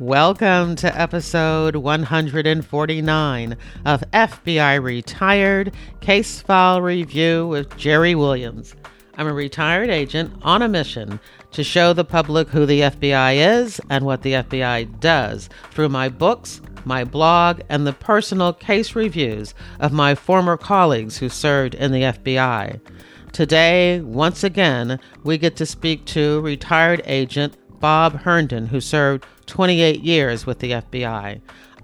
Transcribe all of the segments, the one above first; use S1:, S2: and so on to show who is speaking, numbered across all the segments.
S1: Welcome to episode 149 of FBI Retired Case File Review with Jerri Williams. I'm a retired agent on a mission to show the public who the FBI is and what the FBI does through my books, my blog, and the personal case reviews of my former colleagues who served in the FBI. Today, once again, we get to speak to retired agent Bob Herndon, who served 28 years with the FBI.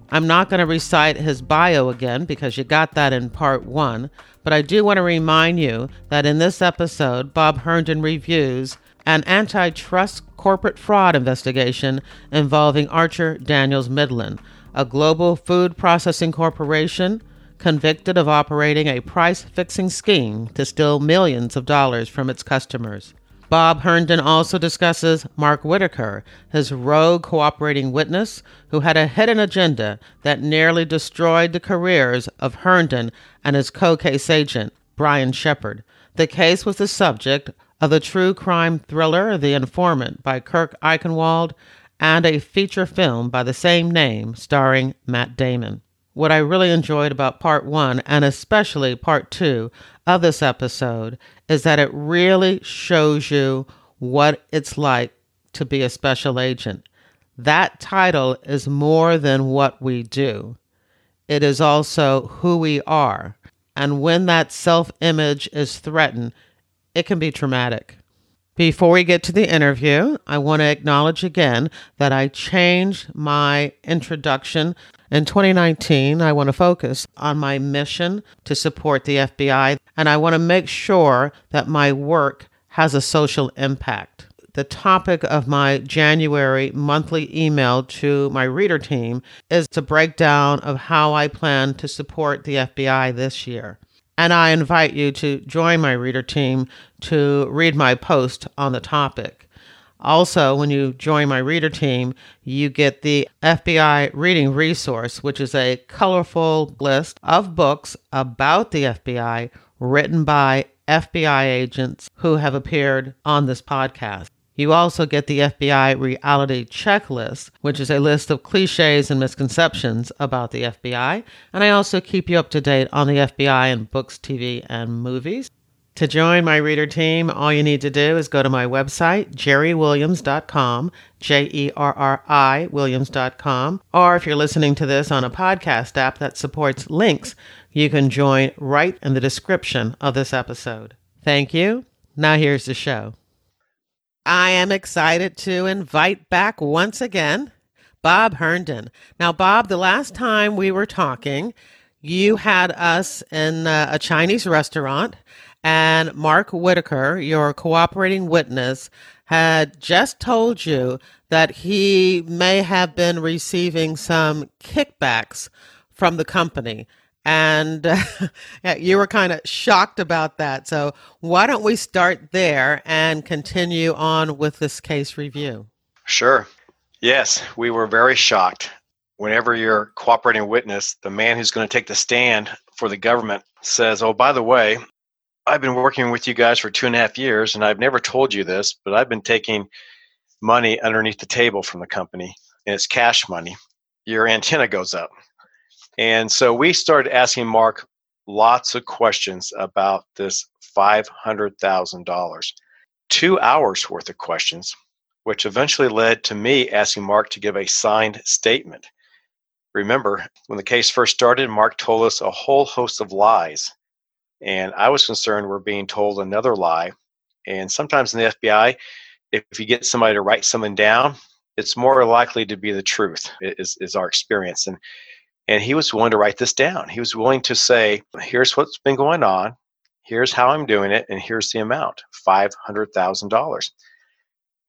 S1: I'm not going to recite his bio again because you got that in part one, but I do want to remind you that in this episode, Bob Herndon reviews an antitrust corporate fraud investigation involving Archer Daniels Midland, a global food processing corporation convicted of operating a price fixing scheme to steal millions of dollars from its customers. Bob Herndon also discusses Mark Whitacre, his rogue cooperating witness who had a hidden agenda that nearly destroyed the careers of Herndon and his co case agent, Brian Shepard. The case was the subject of the true crime thriller The Informant by Kurt Eichenwald and a feature film by the same name starring Matt Damon. What I really enjoyed about part one, and especially part two of this episode, is that it really shows you what it's like to be a special agent. That title is more than what we do, it is also who we are. And when that self image is threatened, it can be traumatic. Before we get to the interview, I want to acknowledge again that I changed my introduction. In 2019, I want to focus on my mission to support the FBI, and I want to make sure that my work has a social impact. The topic of my January monthly email to my reader team is a breakdown of how I plan to support the FBI this year and I invite you to join my reader team to read my post on the topic. Also, when you join my reader team, you get the FBI Reading Resource, which is a colorful list of books about the FBI written by FBI agents who have appeared on this podcast. You also get the FBI Reality Checklist, which is a list of cliches and misconceptions about the FBI. And I also keep you up to date on the FBI in books, TV, and movies. To join my reader team, all you need to do is go to my website, jerriwilliams.com, J E R R I Williams.com. Or if you're listening to this on a podcast app that supports links, you can join right in the description of this episode. Thank you. Now here's the show. I am excited to invite back once again Bob Herndon. Now, Bob, the last time we were talking, you had us in uh, a Chinese restaurant, and Mark Whitacre, your cooperating witness, had just told you that he may have been receiving some kickbacks from the company and you were kind of shocked about that. So, why don't we start there and continue on with this case review?
S2: Sure. Yes, we were very shocked. Whenever your cooperating witness, the man who's going to take the stand for the government, says, Oh, by the way, I've been working with you guys for two and a half years, and I've never told you this, but I've been taking money underneath the table from the company, and it's cash money. Your antenna goes up and so we started asking Mark lots of questions about this $500,000. Two hours worth of questions, which eventually led to me asking Mark to give a signed statement. Remember, when the case first started, Mark told us a whole host of lies. And I was concerned we're being told another lie. And sometimes in the FBI, if you get somebody to write something down, it's more likely to be the truth, is, is our experience. And and he was willing to write this down. He was willing to say, here's what's been going on, here's how I'm doing it, and here's the amount $500,000.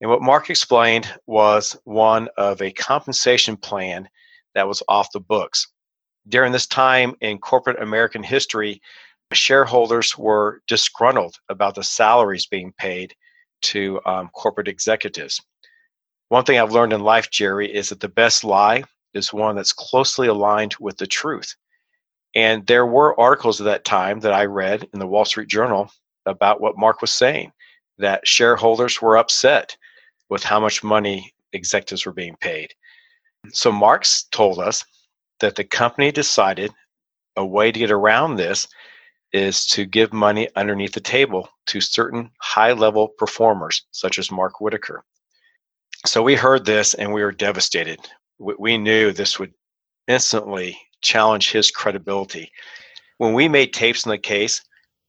S2: And what Mark explained was one of a compensation plan that was off the books. During this time in corporate American history, shareholders were disgruntled about the salaries being paid to um, corporate executives. One thing I've learned in life, Jerri, is that the best lie is one that's closely aligned with the truth. And there were articles at that time that I read in the Wall Street Journal about what Mark was saying that shareholders were upset with how much money executives were being paid. So Marks told us that the company decided a way to get around this is to give money underneath the table to certain high level performers, such as Mark Whitacre. So we heard this and we were devastated. We knew this would instantly challenge his credibility. When we made tapes in the case,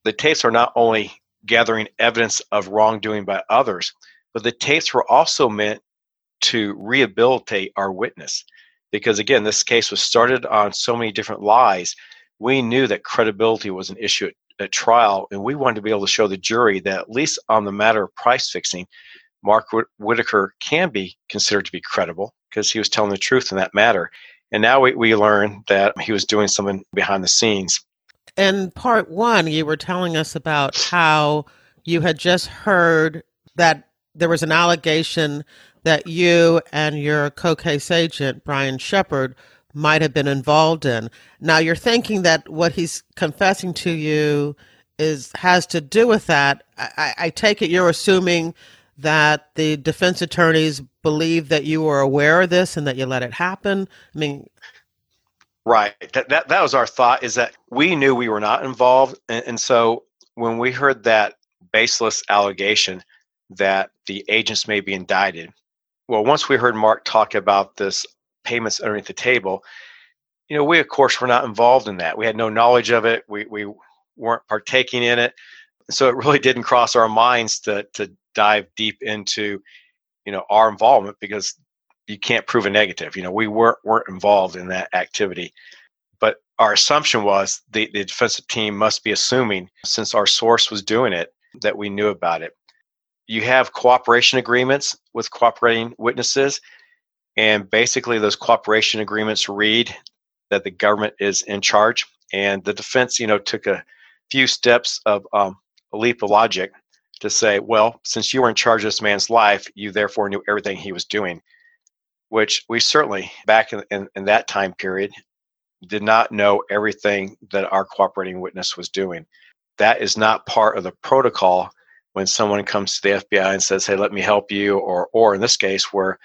S2: the tapes are not only gathering evidence of wrongdoing by others, but the tapes were also meant to rehabilitate our witness. Because again, this case was started on so many different lies. We knew that credibility was an issue at, at trial, and we wanted to be able to show the jury that, at least on the matter of price fixing, Mark Whitacre can be considered to be credible because he was telling the truth in that matter. And now we, we learn that he was doing something behind the scenes.
S1: In part one, you were telling us about how you had just heard that there was an allegation that you and your co case agent, Brian Shepard, might have been involved in. Now you're thinking that what he's confessing to you is has to do with that. I, I take it you're assuming that the defense attorneys believe that you were aware of this and that you let it happen. I mean,
S2: right. That that, that was our thought is that we knew we were not involved, and, and so when we heard that baseless allegation that the agents may be indicted, well, once we heard Mark talk about this payments underneath the table, you know, we of course were not involved in that. We had no knowledge of it. We we weren't partaking in it. So it really didn't cross our minds to to dive deep into, you know, our involvement because you can't prove a negative. You know, we weren't weren't involved in that activity. But our assumption was the, the defensive team must be assuming, since our source was doing it, that we knew about it. You have cooperation agreements with cooperating witnesses, and basically those cooperation agreements read that the government is in charge. And the defense, you know, took a few steps of um, a leap of logic to say, well, since you were in charge of this man's life, you therefore knew everything he was doing, which we certainly, back in, in, in that time period, did not know everything that our cooperating witness was doing. That is not part of the protocol when someone comes to the FBI and says, "Hey, let me help you," or, or in this case, where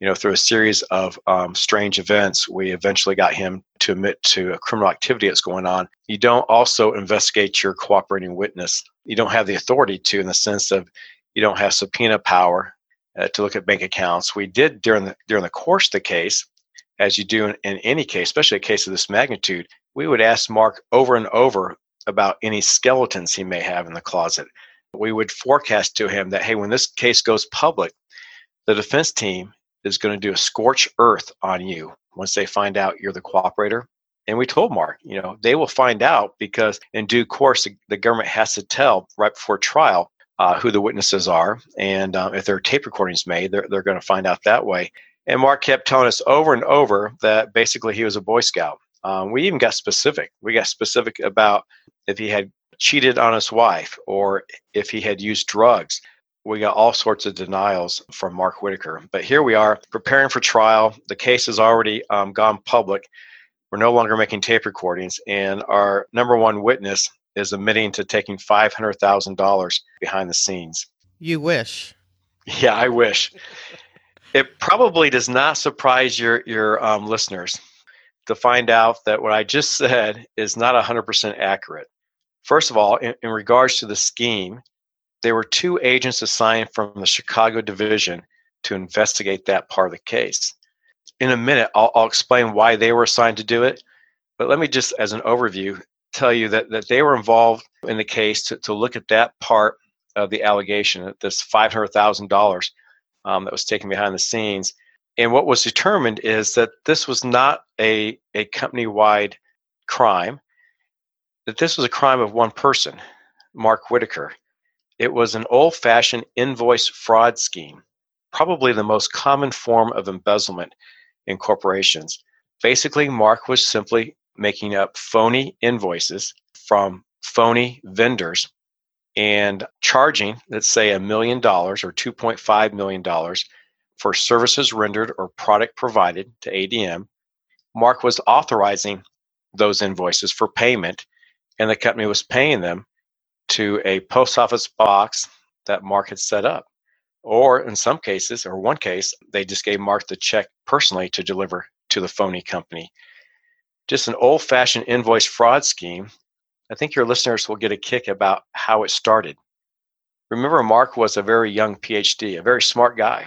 S2: you know, through a series of um, strange events, we eventually got him to admit to a criminal activity that's going on. You don't also investigate your cooperating witness. You don't have the authority to, in the sense of you don't have subpoena power uh, to look at bank accounts. We did during the during the course of the case, as you do in, in any case, especially a case of this magnitude. We would ask Mark over and over about any skeletons he may have in the closet. We would forecast to him that, hey, when this case goes public, the defense team is going to do a scorch earth on you once they find out you're the cooperator. And we told Mark, you know, they will find out because in due course, the, government has to tell right before trial uh, who the witnesses are. And um, if there are tape recordings made, they're, they're going to find out that way. And Mark kept telling us over and over that basically he was a Boy Scout. Um, we even got specific. We got specific about if he had cheated on his wife or if he had used drugs we got all sorts of denials from Mark Whitacre. But here we are preparing for trial. The case has already um, gone public. We're no longer making tape recordings, and our number one witness is admitting to taking $500,000 behind the scenes.
S1: You wish.
S2: Yeah, I wish. it probably does not surprise your, your um, listeners to find out that what I just said is not 100% accurate. First of all, in, in regards to the scheme, there were two agents assigned from the Chicago division to investigate that part of the case. In a minute, I'll, I'll, explain why they were assigned to do it. But let me just, as an overview, tell you that, that they were involved in the case to, to look at that part of the allegation, this $500,000 um, that was taken behind the scenes. And what was determined is that this was not a, a company wide crime, that this was a crime of one person, Mark Whitacre. It was an old fashioned invoice fraud scheme, probably the most common form of embezzlement in corporations. Basically, Mark was simply making up phony invoices from phony vendors and charging, let's say, a million dollars or $2.5 million for services rendered or product provided to ADM. Mark was authorizing those invoices for payment, and the company was paying them to a post office box that Mark had set up. Or in some cases, or one case, they just gave Mark the check personally to deliver to the phony company. Just an old fashioned invoice fraud scheme. I think your listeners will get a kick about how it started. Remember, Mark was a very young PhD, a very smart guy.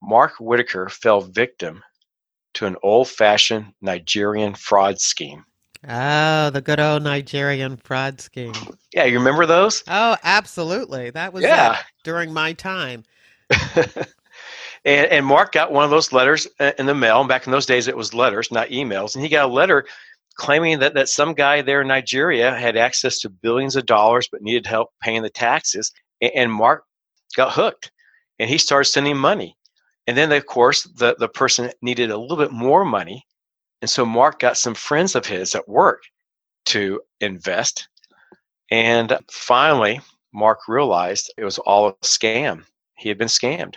S2: Mark Whitacre fell victim to an old fashioned Nigerian fraud scheme.
S1: Oh, the good old Nigerian fraud scheme.
S2: Yeah, you remember those?
S1: Oh, absolutely. That was yeah. Uh, during my time.
S2: and, and Mark got one of those letters uh, in the mail. And Back in those days, it was letters, not emails. And he got a letter claiming that, that some guy there in Nigeria had access to billions of dollars but needed help paying the taxes. And, and Mark got hooked and he started sending money. And then, of course, the, the person needed a little bit more money. And so Mark got some friends of his at work to invest. And finally, Mark realized it was all a scam. He had been scammed.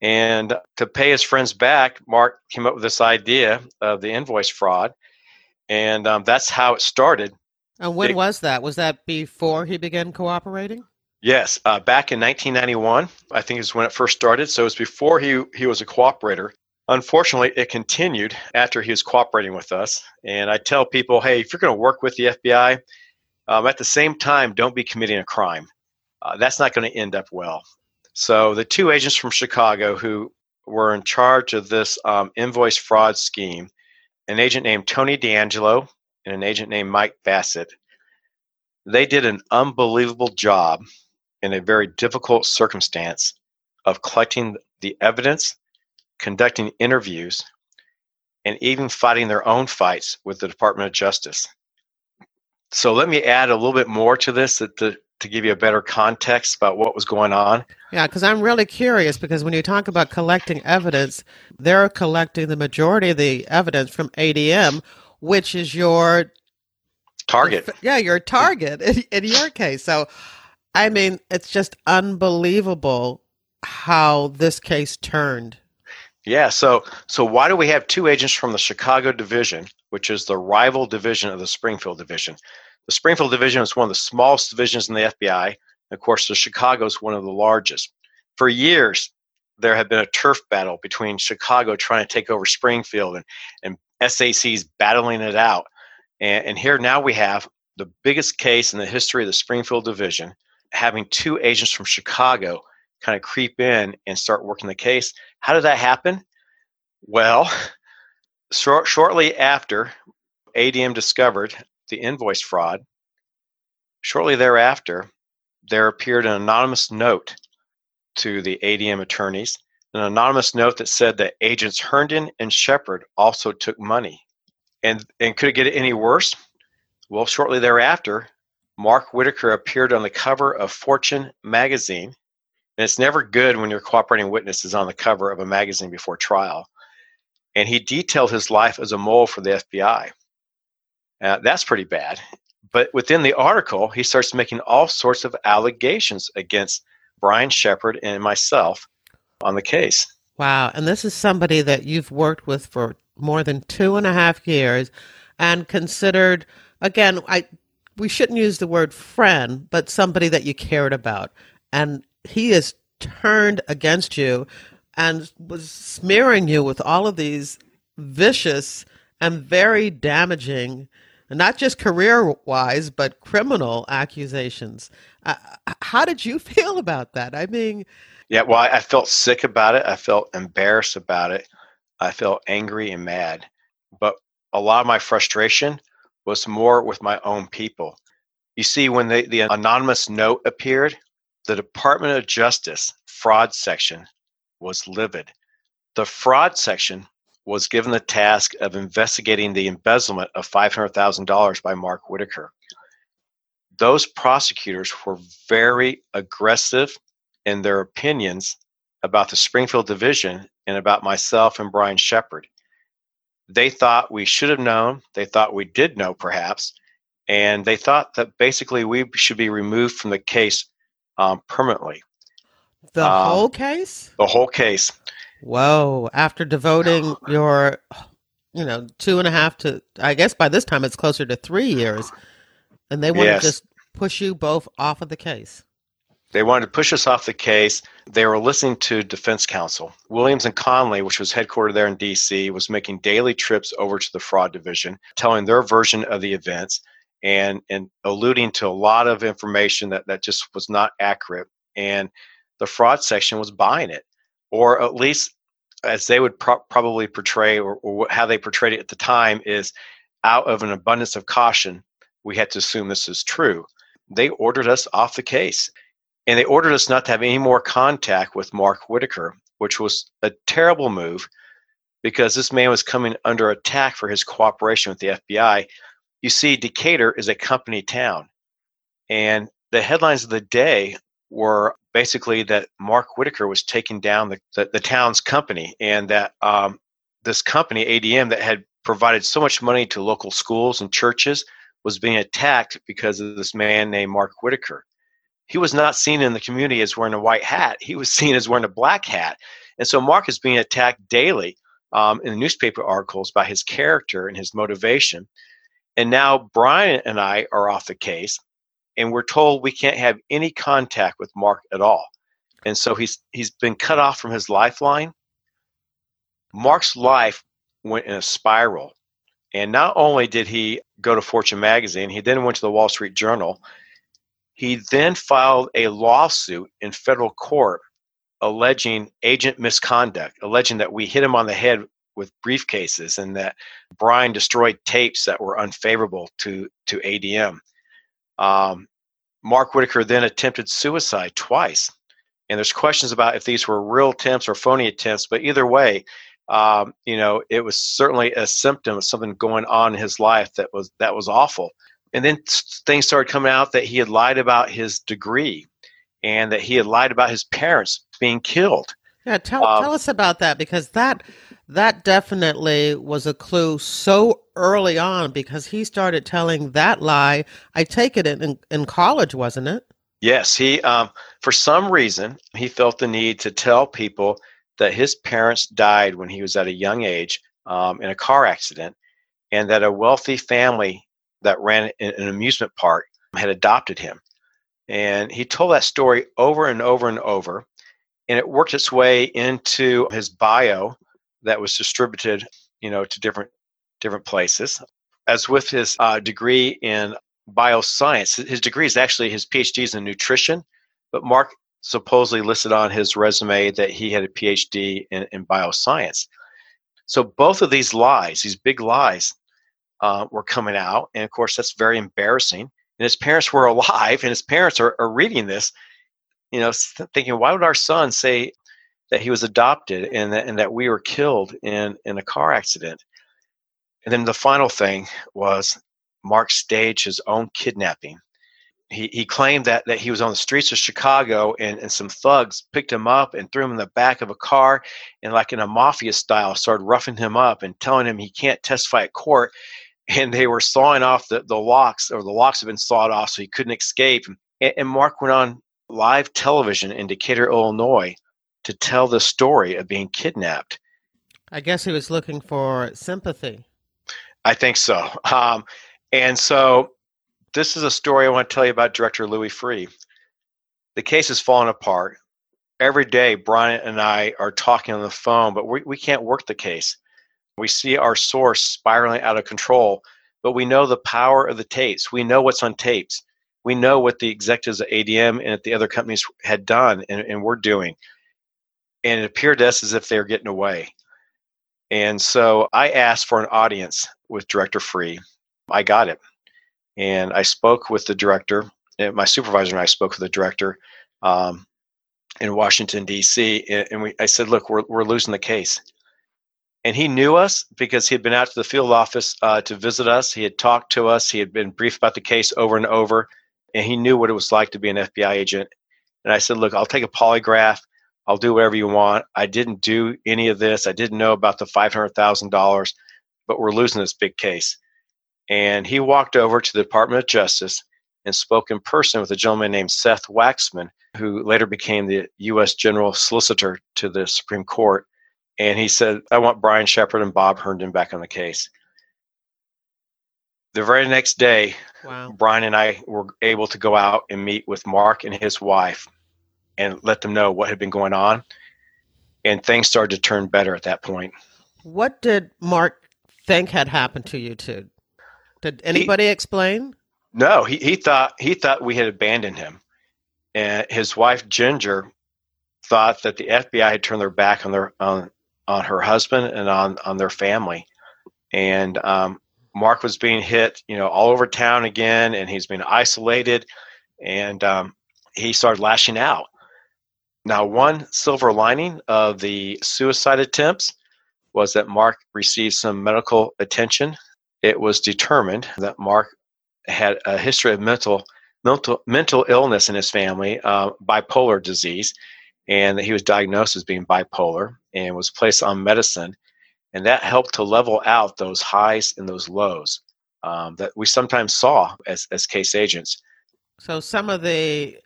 S2: And to pay his friends back, Mark came up with this idea of the invoice fraud. And um, that's how it started.
S1: And when it, was that? Was that before he began cooperating?
S2: Yes, uh, back in 1991, I think is when it first started. So it was before he he was a cooperator. Unfortunately, it continued after he was cooperating with us. And I tell people, hey, if you're going to work with the FBI, um, at the same time, don't be committing a crime. Uh, that's not going to end up well. So the two agents from Chicago who were in charge of this um, invoice fraud scheme, an agent named Tony D'Angelo and an agent named Mike Bassett, they did an unbelievable job in a very difficult circumstance of collecting the evidence, conducting interviews, and even fighting their own fights with the Department of Justice. So let me add a little bit more to this to, to, to give you a better context about what was going on.
S1: Yeah, because I'm really curious because when you talk about collecting evidence, they're collecting the majority of the evidence from ADM, which is your
S2: target.
S1: Yeah, your target in, in your case. So I mean, it's just unbelievable how this case turned.
S2: Yeah, so so why do we have two agents from the Chicago division, which is the rival division of the Springfield division? The Springfield division is one of the smallest divisions in the FBI. Of course, the Chicago is one of the largest. For years, there had been a turf battle between Chicago trying to take over Springfield and, and SACs battling it out. And, and here now we have the biggest case in the history of the Springfield division having two agents from Chicago kind of creep in and start working the case. How did that happen? Well, short, shortly after ADM discovered the invoice fraud, shortly thereafter, there appeared an anonymous note to the ADM attorneys, an anonymous note that said that agents Herndon and Shepard also took money. And, and could it get any worse? Well, shortly thereafter, Mark Whitacre appeared on the cover of Fortune magazine. And it's never good when your cooperating witness is on the cover of a magazine before trial. And he detailed his life as a mole for the FBI. Uh, that's pretty bad. But within the article, he starts making all sorts of allegations against Brian Shepard and myself on the case.
S1: Wow. And this is somebody that you've worked with for more than two and a half years and considered, again, I we shouldn't use the word friend, but somebody that you cared about. And he is turned against you and was smearing you with all of these vicious and very damaging, not just career wise, but criminal accusations. Uh, how did you feel about that? I mean,
S2: yeah, well, I felt sick about it. I felt embarrassed about it. I felt angry and mad. But a lot of my frustration was more with my own people. You see, when the, the anonymous note appeared, the Department of Justice fraud section was livid. The fraud section was given the task of investigating the embezzlement of $500,000 by Mark Whitacre. Those prosecutors were very aggressive in their opinions about the Springfield division and about myself and Brian Shepard. They thought we should have known. They thought we did know, perhaps. And they thought that basically we should be removed from the case um, permanently.
S1: The um, whole case?
S2: The whole case.
S1: Whoa. After devoting your, you know, two and a half to, I guess by this time it's closer to three years. And they want yes. to just push you both off of the case.
S2: They wanted to push us off the case. They were listening to defense counsel. Williams and Connolly, which was headquartered there in DC, was making daily trips over to the fraud division, telling their version of the events and and alluding to a lot of information that, that just was not accurate. And the fraud section was buying it, or at least as they would pro- probably portray, or, or how they portrayed it at the time, is out of an abundance of caution, we had to assume this is true. They ordered us off the case. And they ordered us not to have any more contact with Mark Whitacre, which was a terrible move because this man was coming under attack for his cooperation with the FBI. You see, Decatur is a company town. And the headlines of the day were basically that Mark Whitacre was taking down the, the, the town's company and that um, this company, ADM, that had provided so much money to local schools and churches was being attacked because of this man named Mark Whitacre he was not seen in the community as wearing a white hat. He was seen as wearing a black hat. And so Mark is being attacked daily um, in the newspaper articles by his character and his motivation. And now Brian and I are off the case, and we're told we can't have any contact with Mark at all. And so he's he's been cut off from his lifeline. Mark's life went in a spiral. And not only did he go to Fortune magazine, he then went to the Wall Street Journal he then filed a lawsuit in federal court alleging agent misconduct, alleging that we hit him on the head with briefcases and that Brian destroyed tapes that were unfavorable to, to ADM. Um, Mark Whitacre then attempted suicide twice. And there's questions about if these were real attempts or phony attempts, but either way, um, you know, it was certainly a symptom of something going on in his life that was that was awful and then things started coming out that he had lied about his degree and that he had lied about his parents being killed.
S1: Yeah, tell um, tell us about that because that that definitely was a clue so early on because he started telling that lie. I take it in in college, wasn't it?
S2: Yes, he um, for some reason he felt the need to tell people that his parents died when he was at a young age um, in a car accident, and that a wealthy family that ran an amusement park had adopted him. And he told that story over and over and over. And it worked its way into his bio that was distributed, you know, to different different places. As with his uh, degree in bioscience, his degree is actually his PhD is in nutrition, but Mark supposedly listed on his resume that he had a PhD in, in bioscience. So both of these lies, these big lies, uh, were coming out. And of course, that's very embarrassing. And his parents were alive, and his parents are, are reading this, you know, thinking, why would our son say that he was adopted and that, and that we were killed in, in a car accident? And then the final thing was Mark staged his own kidnapping. He, he claimed that, that he was on the streets of Chicago and, and some thugs picked him up and threw him in the back of a car and, like in a mafia style, started roughing him up and telling him he can't testify at court and they were sawing off the, the locks, or the locks had been sawed off so he couldn't escape. And, and Mark went on live television in Decatur, Illinois to tell the story of being kidnapped.
S1: I guess he was looking for sympathy.
S2: I think so. Um, and so this is a story I want to tell you about director Louis Freeh. The case is falling apart. Every day, Brian and I are talking on the phone, but we, we can't work the case. We see our source spiraling out of control, but we know the power of the tapes. We know what's on tapes. We know what the executives at ADM and at the other companies had done and, and were doing. And it appeared to us as if they were getting away. And so I asked for an audience with Director Freeh. I got it. And I spoke with the director. My supervisor and I spoke with the director um, in Washington, D.C. And we, I said, look, we're, we're losing the case and he knew us because he had been out to the field office uh, to visit us. He had talked to us. He had been briefed about the case over and over, and he knew what it was like to be an FBI agent. And I said, "Look, I'll take a polygraph. I'll do whatever you want. I didn't do any of this. I didn't know about the five hundred thousand dollars, but we're losing this big case." And he walked over to the Department of Justice and spoke in person with a gentleman named Seth Waxman, who later became the U.S. General Solicitor to the Supreme Court and he said, I want Brian Shepard and Bob Herndon back on the case. The very next day, wow. Brian and I were able to go out and meet with Mark and his wife. And let them know what had been going on. And things started to turn better at that point.
S1: What did Mark think had happened to you two? Did anybody he, explain?
S2: No, he, he thought he thought we had abandoned him. And his wife Ginger thought that the FBI had turned their back on their on on her husband and on on their family. And um, Mark was being hit, you know, all over town again, and he's been isolated, and um, he started lashing out. Now, one silver lining of the suicide attempts was that Mark received some medical attention. It was determined that Mark had a history of mental mental mental illness in his family, uh, bipolar disease, and that he was diagnosed as being bipolar and was placed on medicine and that helped to level out those highs and those lows um, that we sometimes saw as, as case agents.
S1: So some of the,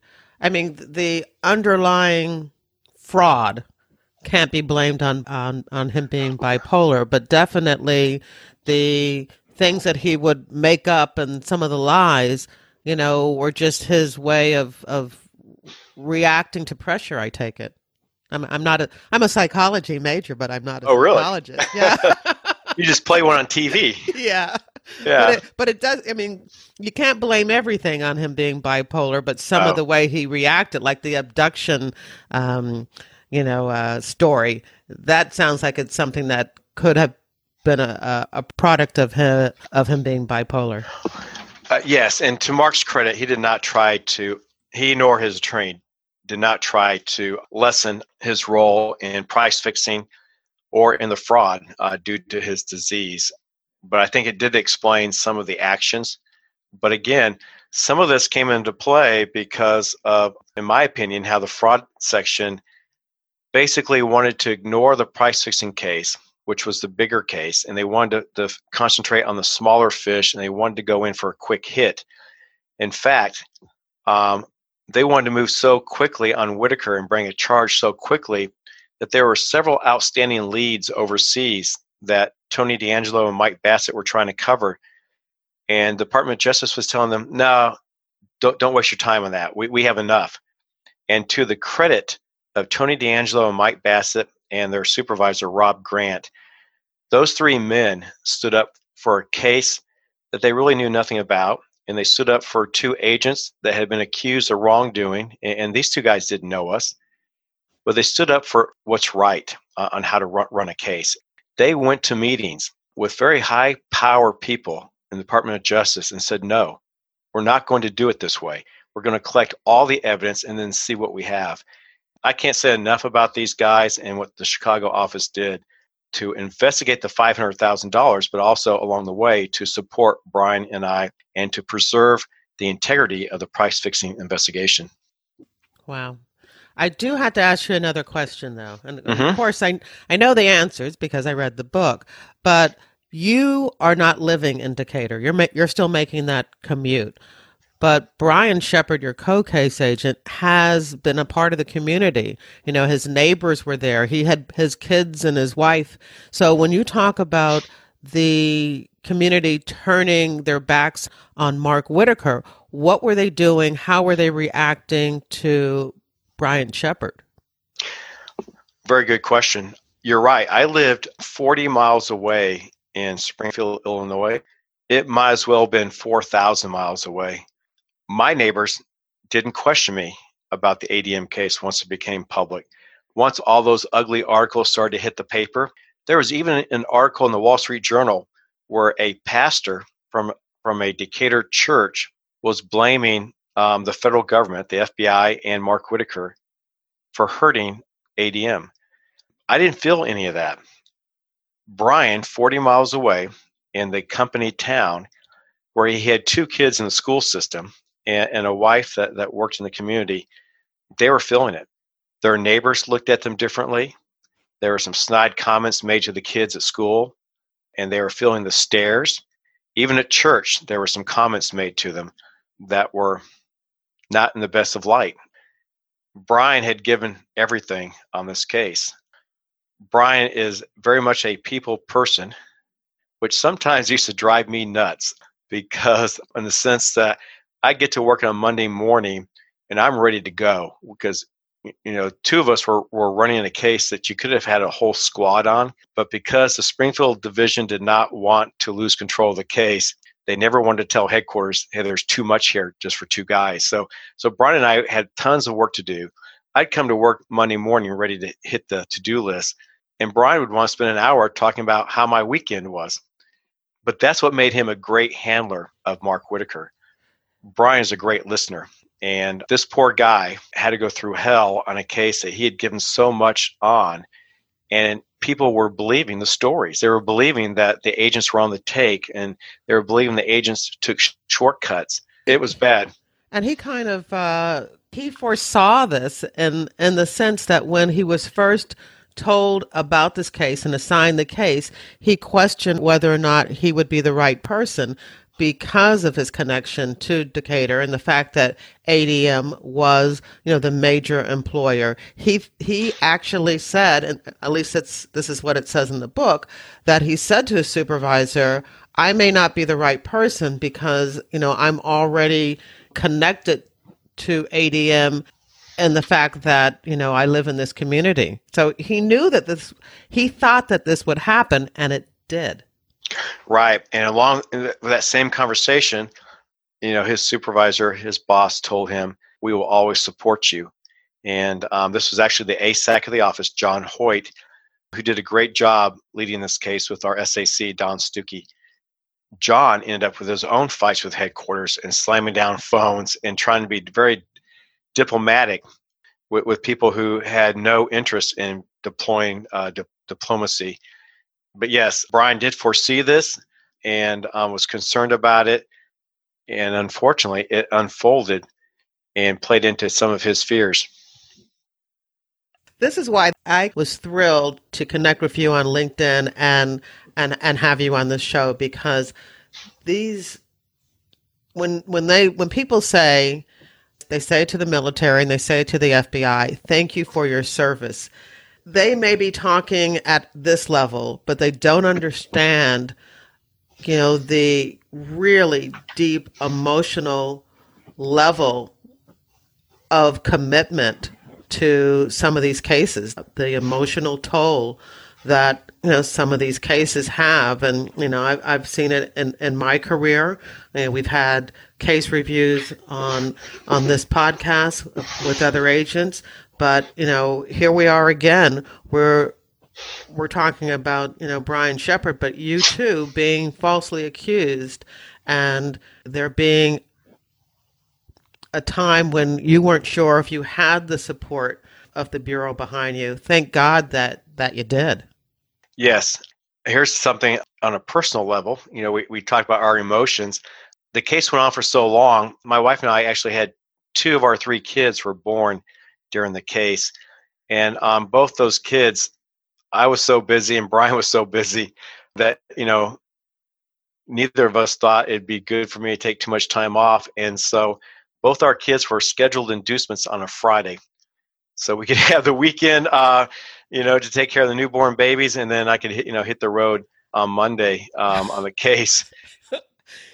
S1: I mean, the underlying fraud can't be blamed on, on, on him being bipolar, but definitely the things that he would make up and some of the lies, you know, were just his way of, of reacting to pressure, I take it. I'm I'm not a I'm a psychology major, but I'm not a
S2: oh,
S1: psychologist.
S2: Really? Yeah. you just play one on TV.
S1: Yeah.
S2: Yeah.
S1: But it, but it does I mean, you can't blame everything on him being bipolar, but some oh. of the way he reacted, like the abduction um, you know, uh, story, that sounds like it's something that could have been a, a, product of him of him being bipolar.
S2: Uh, yes, and to Mark's credit, he did not try to he nor his attorney did not try to lessen his role in price fixing or in the fraud uh, due to his disease. But I think it did explain some of the actions. But again, some of this came into play because of, in my opinion, how the fraud section basically wanted to ignore the price fixing case, which was the bigger case, and they wanted to, to concentrate on the smaller fish and they wanted to go in for a quick hit. In fact, um, they wanted to move so quickly on Whitacre and bring a charge so quickly that there were several outstanding leads overseas that Tony D'Angelo and Mike Bassett were trying to cover. And the Department of Justice was telling them, no, don't, don't waste your time on that. We, we have enough. And to the credit of Tony D'Angelo and Mike Bassett and their supervisor, Rob Grant, those three men stood up for a case that they really knew nothing about and they stood up for two agents that had been accused of wrongdoing. And these two guys didn't know us, but they stood up for what's right uh, on how to run, run a case. They went to meetings with very high power people in the Department of Justice and said, no, we're not going to do it this way. We're going to collect all the evidence and then see what we have. I can't say enough about these guys and what the Chicago office did to investigate the $500,000, but also along the way to support Brian and I and to preserve the integrity of the price fixing investigation.
S1: Wow. I do have to ask you another question, though. And mm-hmm. of course, I, I know the answers because I read the book, but you are not living in Decatur. You're, ma- you're still making that commute. But Brian Shepard, your co-case agent, has been a part of the community. You know, his neighbors were there. He had his kids and his wife. So when you talk about the community turning their backs on Mark Whitacre, what were they doing? How were they reacting to Brian Shepard?
S2: Very good question. You're right. I lived 40 miles away in Springfield, Illinois. It might as well have been 4,000 miles away my neighbors didn't question me about the ADM case once it became public. Once all those ugly articles started to hit the paper, there was even an article in the Wall Street Journal where a pastor from from a Decatur church was blaming um, the federal government, the FBI, and Mark Whitacre for hurting ADM. I didn't feel any of that. Brian, 40 miles away in the company town, where he had two kids in the school system, and, and a wife that, that worked in the community, they were feeling it. Their neighbors looked at them differently. There were some snide comments made to the kids at school, and they were feeling the stares. Even at church, there were some comments made to them that were not in the best of light. Brian had given everything on this case. Brian is very much a people person, which sometimes used to drive me nuts because, in the sense that I get to work on a Monday morning and I'm ready to go because you know, two of us were, were running a case that you could have had a whole squad on, but because the Springfield division did not want to lose control of the case, they never wanted to tell headquarters, hey, there's too much here just for two guys. So so Brian and I had tons of work to do. I'd come to work Monday morning ready to hit the to-do list, and Brian would want to spend an hour talking about how my weekend was. But that's what made him a great handler of Mark Whitacre. Brian's a great listener. And this poor guy had to go through hell on a case that he had given so much on. And people were believing the stories. They were believing that the agents were on the take and they were believing the agents took sh- shortcuts. It was bad.
S1: And he kind of uh, he foresaw this in in the sense that when he was first told about this case and assigned the case, he questioned whether or not he would be the right person because of his connection to Decatur and the fact that ADM was, you know, the major employer. He he actually said, and at least it's this is what it says in the book, that he said to his supervisor, "I may not be the right person because you know I'm already connected to ADM." And the fact that, you know, I live in this community. So he knew that this, he thought that this would happen, and it did.
S2: Right. And along with that same conversation, you know, his supervisor, his boss told him, we will always support you. And um, this was actually the ASAC of the office, John Hoyt, who did a great job leading this case with our SAC, Don Stuckey. John ended up with his own fights with headquarters and slamming down phones and trying to be very diplomatic with, with people who had no interest in deploying uh, di- diplomacy but yes, Brian did foresee this and um, was concerned about it. And unfortunately, it unfolded and played into some of his fears.
S1: This is why I was thrilled to connect with you on LinkedIn and and and have you on this show because these when when they when people say they say to the military and they say to the FBI, "Thank you for your service." They may be talking at this level, but they don't understand, you know, the really deep emotional level of commitment to some of these cases, the emotional toll that you know some of these cases have, and you know I've, I've seen it in, in my career. You know, we've had case reviews on on this podcast with other agents, but you know, here we are again. We're we're talking about you know Brian Shepard, but you too being falsely accused, and there being a time when you weren't sure if you had the support of the bureau behind you. Thank God that that you did.
S2: Yes. Here's something on a personal level. You know, we, we talked about our emotions. The case went on for so long. My wife and I actually had two of our three kids were born during the case. And um, both those kids, I was so busy and Brian was so busy that, you know, neither of us thought it'd be good for me to take too much time off. And so both our kids were scheduled inducements on a Friday. So we could have the weekend, uh, you know, to take care of the newborn babies, and then I could, hit, you know, hit the road on Monday um, on the case.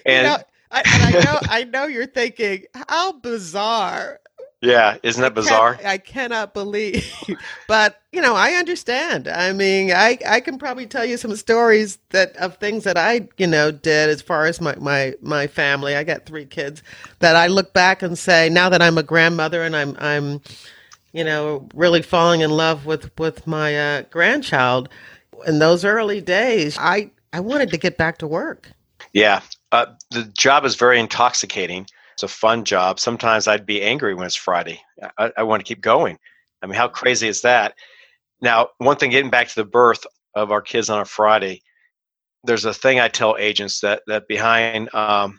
S1: And, you know, I, and I know, I know you're thinking, how bizarre
S2: yeah, isn't that bizarre?
S1: I cannot believe, but you know, I understand. I mean, I I can probably tell you some stories that of things that I you know did as far as my my my family. I got three kids that I look back and say now that I'm a grandmother and I'm I'm you know really falling in love with with my uh, grandchild. In those early days, I I wanted to get back to work.
S2: Yeah, uh, the job is very intoxicating it's a fun job. Sometimes I'd be angry when it's Friday. I, I want to keep going. I mean, how crazy is that? Now, one thing, getting back to the birth of our kids on a Friday, there's a thing I tell agents that that behind um,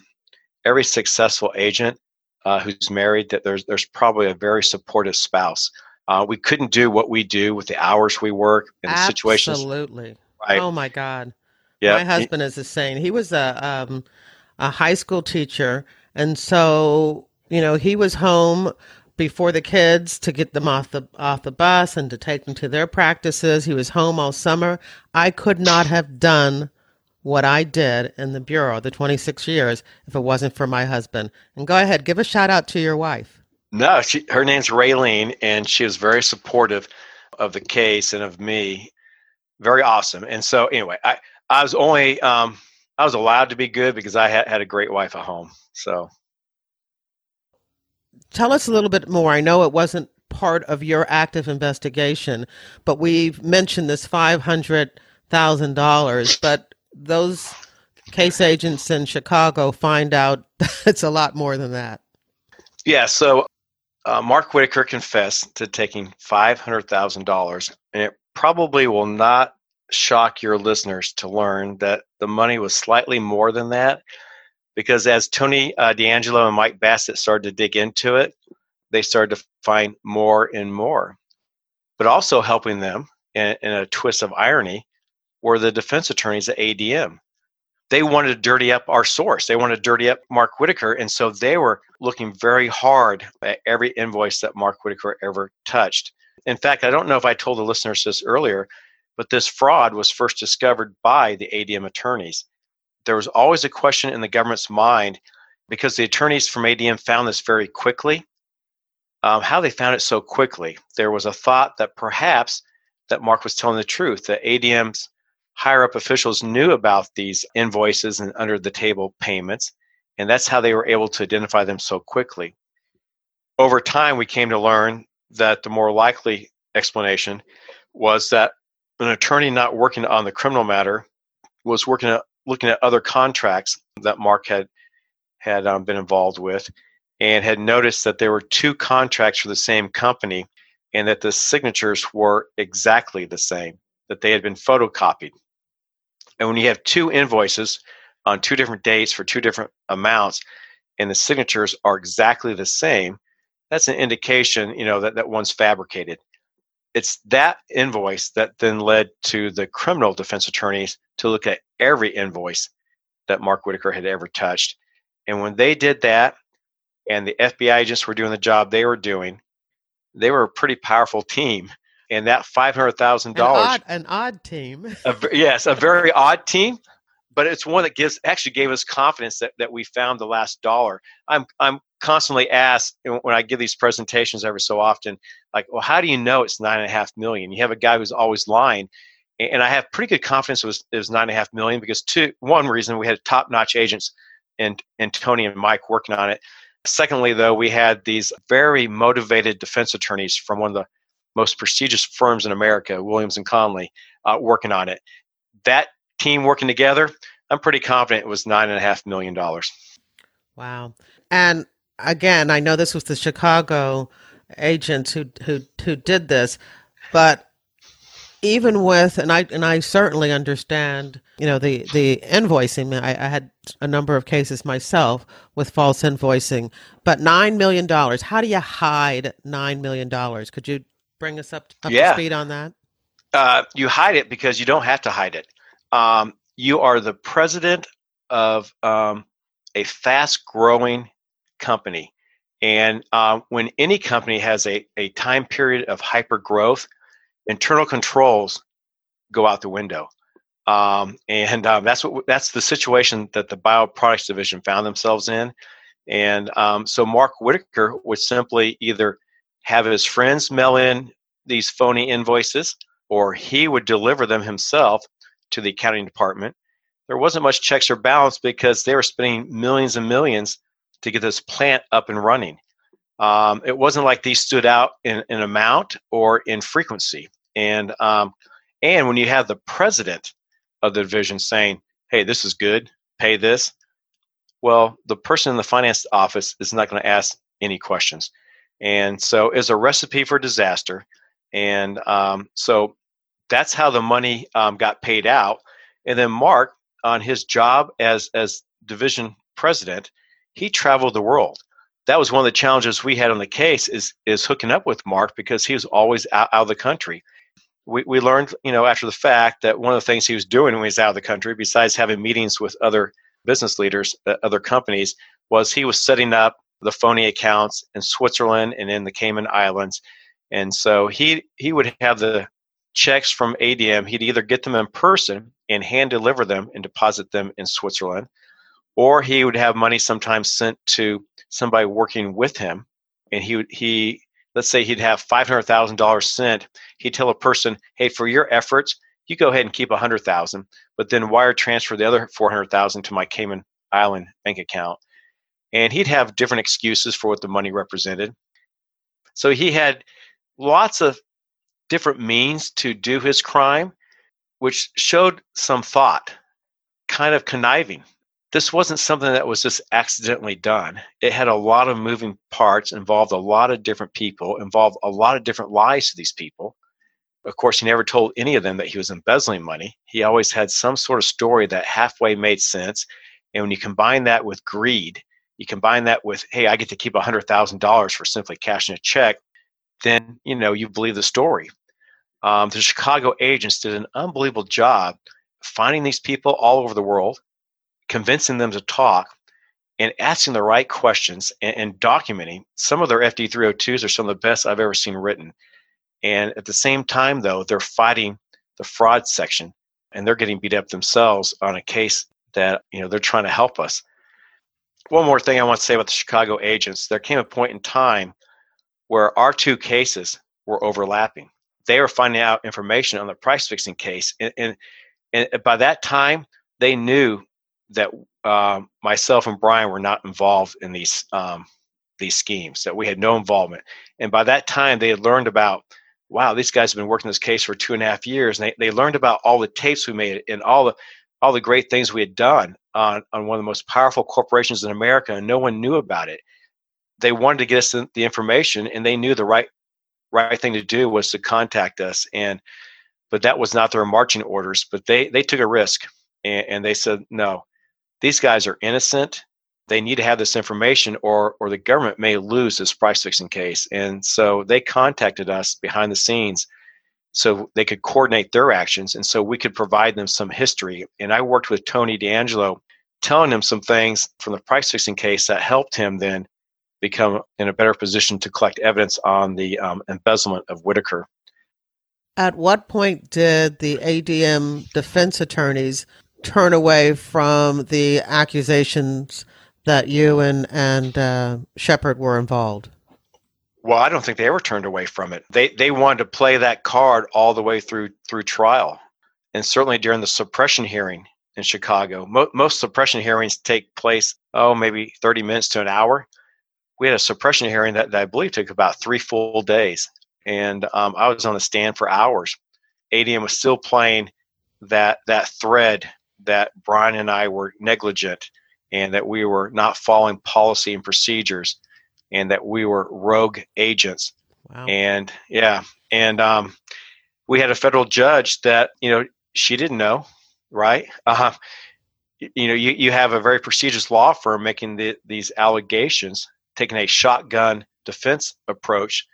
S2: every successful agent uh, who's married, that there's there's probably a very supportive spouse. Uh, we couldn't do what we do with the hours we work and the situations.
S1: Absolutely. Right. Oh my God. Yeah. My husband is the same. He was a um, a high school teacher and so, you know, he was home before the kids to get them off the off the bus and to take them to their practices. He was home all summer. I could not have done what I did in the bureau the 26 years if it wasn't for my husband. And go ahead, give a shout out to your wife.
S2: No, she, her name's Raylene, and she was very supportive of the case and of me. Very awesome. And so, anyway, I, I was only um, I was allowed to be good because I had, had a great wife at home. So,
S1: tell us a little bit more. I know it wasn't part of your active investigation, but we've mentioned this five hundred thousand dollars. But those case agents in Chicago find out it's a lot more than that.
S2: Yeah. So uh, Mark Whitacre confessed to taking five hundred thousand dollars, and it probably will not shock your listeners to learn that the money was slightly more than that because as Tony uh, D'Angelo and Mike Bassett started to dig into it, they started to find more and more. But also helping them in, in a twist of irony were the defense attorneys at ADM. They wanted to dirty up our source. They wanted to dirty up Mark Whitacre. And so they were looking very hard at every invoice that Mark Whitacre ever touched. In fact, I don't know if I told the listeners this earlier, but this fraud was first discovered by the ADM attorneys. There was always a question in the government's mind because the attorneys from ADM found this very quickly. Um, how they found it so quickly. There was a thought that perhaps that Mark was telling the truth, that ADM's higher up officials knew about these invoices and under the table payments, and that's how they were able to identify them so quickly. Over time, we came to learn that the more likely explanation was that an attorney not working on the criminal matter was working at looking at other contracts that Mark had had um, been involved with, and had noticed that there were two contracts for the same company, and that the signatures were exactly the same, that they had been photocopied. And when you have two invoices on two different dates for two different amounts, and the signatures are exactly the same, that's an indication, you know, that, that one's fabricated it's that invoice that then led to the criminal defense attorneys to look at every invoice that Mark Whitacre had ever touched. And when they did that, and the FBI agents were doing the job they were doing, they were a pretty powerful team. And that five hundred thousand dollars,
S1: an odd team,
S2: a, yes, a very odd team, but it's one that gives actually gave us confidence that, that we found the last dollar. I'm I'm constantly asked when I give these presentations every so often, like, well, how do you know it's nine and a half million? You have a guy who's always lying. And I have pretty good confidence it was, it was nine and a half million because two, one reason we had top notch agents and, and Tony and Mike working on it. Secondly, though, we had these very motivated defense attorneys from one of the most prestigious firms in America, Williams and Connolly, uh, working on it. That team working together, I'm pretty confident it was nine and a half million dollars.
S1: Wow. And again, I know this was the Chicago agents who who who did this, but even with and I and I certainly understand, you know, the the invoicing. I, I had a number of cases myself with false invoicing, but nine million dollars. How do you hide nine million dollars? Could you bring us up, up yeah. to speed on that?
S2: Uh, you hide it because you don't have to hide it. Um, you are the president of um, a fast growing company. And uh, when any company has a, a time period of hyper growth, internal controls go out the window. Um, and um, that's what that's the situation that the bioproducts division found themselves in. And um, so Mark Whitacre would simply either have his friends mail in these phony invoices, or he would deliver them himself to the accounting department. There wasn't much checks or balance because they were spending millions and millions to get this plant up and running. Um, it wasn't like these stood out in, in amount or in frequency. And um, and when you have the president of the division saying, "Hey, this is good, pay this," well, the person in the finance office is not going to ask any questions. And so it's a recipe for disaster. And um, so that's how the money um, got paid out. And then Mark, on his job as as division president, he traveled the world. That was one of the challenges we had on the case is is hooking up with Mark because he was always out, out of the country. We, we learned, you know, after the fact that one of the things he was doing when he was out of the country, besides having meetings with other business leaders, uh, other companies, was he was setting up the phony accounts in Switzerland and in the Cayman Islands. And so he he would have the checks from ADM. He'd either get them in person and hand deliver them and deposit them in Switzerland, or he would have money sometimes sent to somebody working with him and he would he let's say he'd have five hundred thousand dollars sent. He'd tell a person, "Hey, for your efforts, you go ahead and keep a hundred thousand, but then wire transfer the other four hundred thousand to my Cayman Island bank account." And he'd have different excuses for what the money represented. So he had lots of different means to do his crime, which showed some thought, kind of conniving. This wasn't something that was just accidentally done. It had a lot of moving parts, involved a lot of different people, involved a lot of different lies to these people. Of course, he never told any of them that he was embezzling money. He always had some sort of story that halfway made sense. And when you combine that with greed, you combine that with, hey, I get to keep $100,000 for simply cashing a check, then, you know, you believe the story. Um, the Chicago agents did an unbelievable job finding these people all over the world, convincing them to talk, and asking the right questions and, and documenting. Some of their FD 302s are some of the best I've ever seen written. And at the same time, though, they're fighting the fraud section and they're getting beat up themselves on a case that you know they're trying to help us. One more thing I want to say about the Chicago agents: there came a point in time where our two cases were overlapping they were finding out information on the price fixing case, and, and, and by that time they knew that uh, myself and Brian were not involved in these um, these schemes. That we had no involvement, and by that time they had learned about. Wow, these guys have been working this case for two and a half years, and they, they learned about all the tapes we made and all the all the great things we had done on, on one of the most powerful corporations in America, and no one knew about it. They wanted to get us the information, and they knew the right right thing to do was to contact us and but that was not their marching orders but they they took a risk and, and they said no these guys are innocent. They need to have this information or or the government may lose this price fixing case. And so they contacted us behind the scenes so they could coordinate their actions and so we could provide them some history. And i worked with tony d'angelo telling him some things from the price fixing case that helped him then become in a better position to collect evidence on the um, embezzlement of Whitacre.
S1: At what point did the ADM defense attorneys turn away from the accusations that you and and uh, Shepard were involved?
S2: Well, I don't think they ever turned away from it. They they wanted to play that card all the way through through trial, and certainly during the suppression hearing in Chicago. Mo- most suppression hearings take place oh maybe thirty minutes to an hour we had a suppression hearing that, that I believe took about three full days, and um, I was on the stand for hours. ADM was still playing that that thread that Brian and I were negligent, and that we were not following policy and procedures, and that we were rogue agents. Wow. And yeah, and um, we had a federal judge that you know she didn't know, right? Uh, you know, you, you have a very prestigious law firm making the, these allegations taking a shotgun defense approach.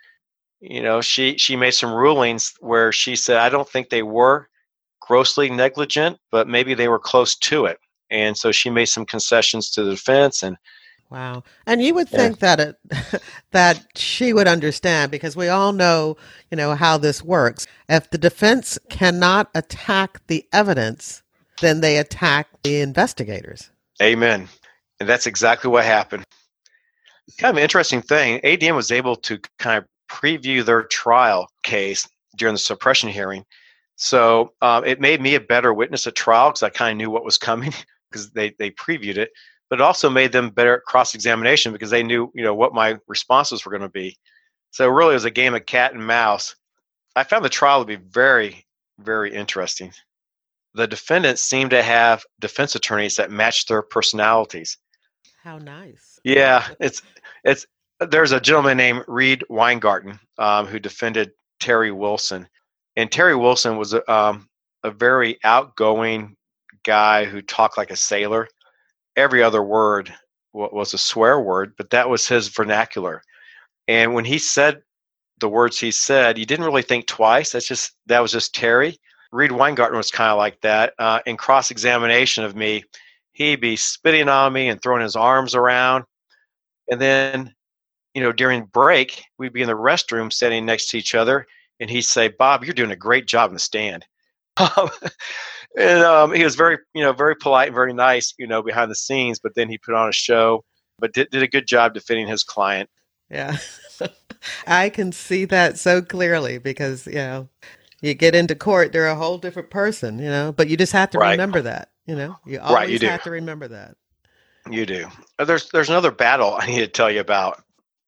S2: You know, she she made some rulings where she said, I don't think they were grossly negligent, but maybe they were close to it. And so she made some concessions to the defense and
S1: Wow. And you would think yeah. that it, that she would understand because we all know, you know, how this works. If the defense cannot attack the evidence, then they attack the investigators.
S2: Amen. And that's exactly what happened kind of interesting thing. ADM was able to kind of preview their trial case during the suppression hearing. So um, it made me a better witness at trial because I kind of knew what was coming because they, they previewed it. But it also made them better at cross examination because they knew you know what my responses were going to be. So really, it was a game of cat and mouse. I found the trial to be very, very interesting. The defendants seemed to have defense attorneys that matched their personalities.
S1: How nice.
S2: Yeah, it's it's there's a gentleman named Reed Weingarten um, who defended Terry Wilson, and Terry Wilson was a, um, a very outgoing guy who talked like a sailor. Every other word was a swear word, but that was his vernacular. And when he said the words he said, you didn't really think twice. That's just that was just Terry. Reed Weingarten was kind of like that. Uh, in cross examination of me, he'd be spitting on me and throwing his arms around. And then, you know, during break, we'd be in the restroom sitting next to each other, and he'd say, "Bob, you're doing a great job in the stand." and um, he was very, you know, very polite and very nice, you know, behind the scenes. But then he put on a show, but did, did a good job defending his client.
S1: Yeah. I can see that so clearly because, you know, you get into court, they're a whole different person, you know, but you just have to
S2: Right.
S1: remember that, you know, you always
S2: Right, you do.
S1: have to remember that.
S2: You do. Uh, There's there's another battle I need to tell you about.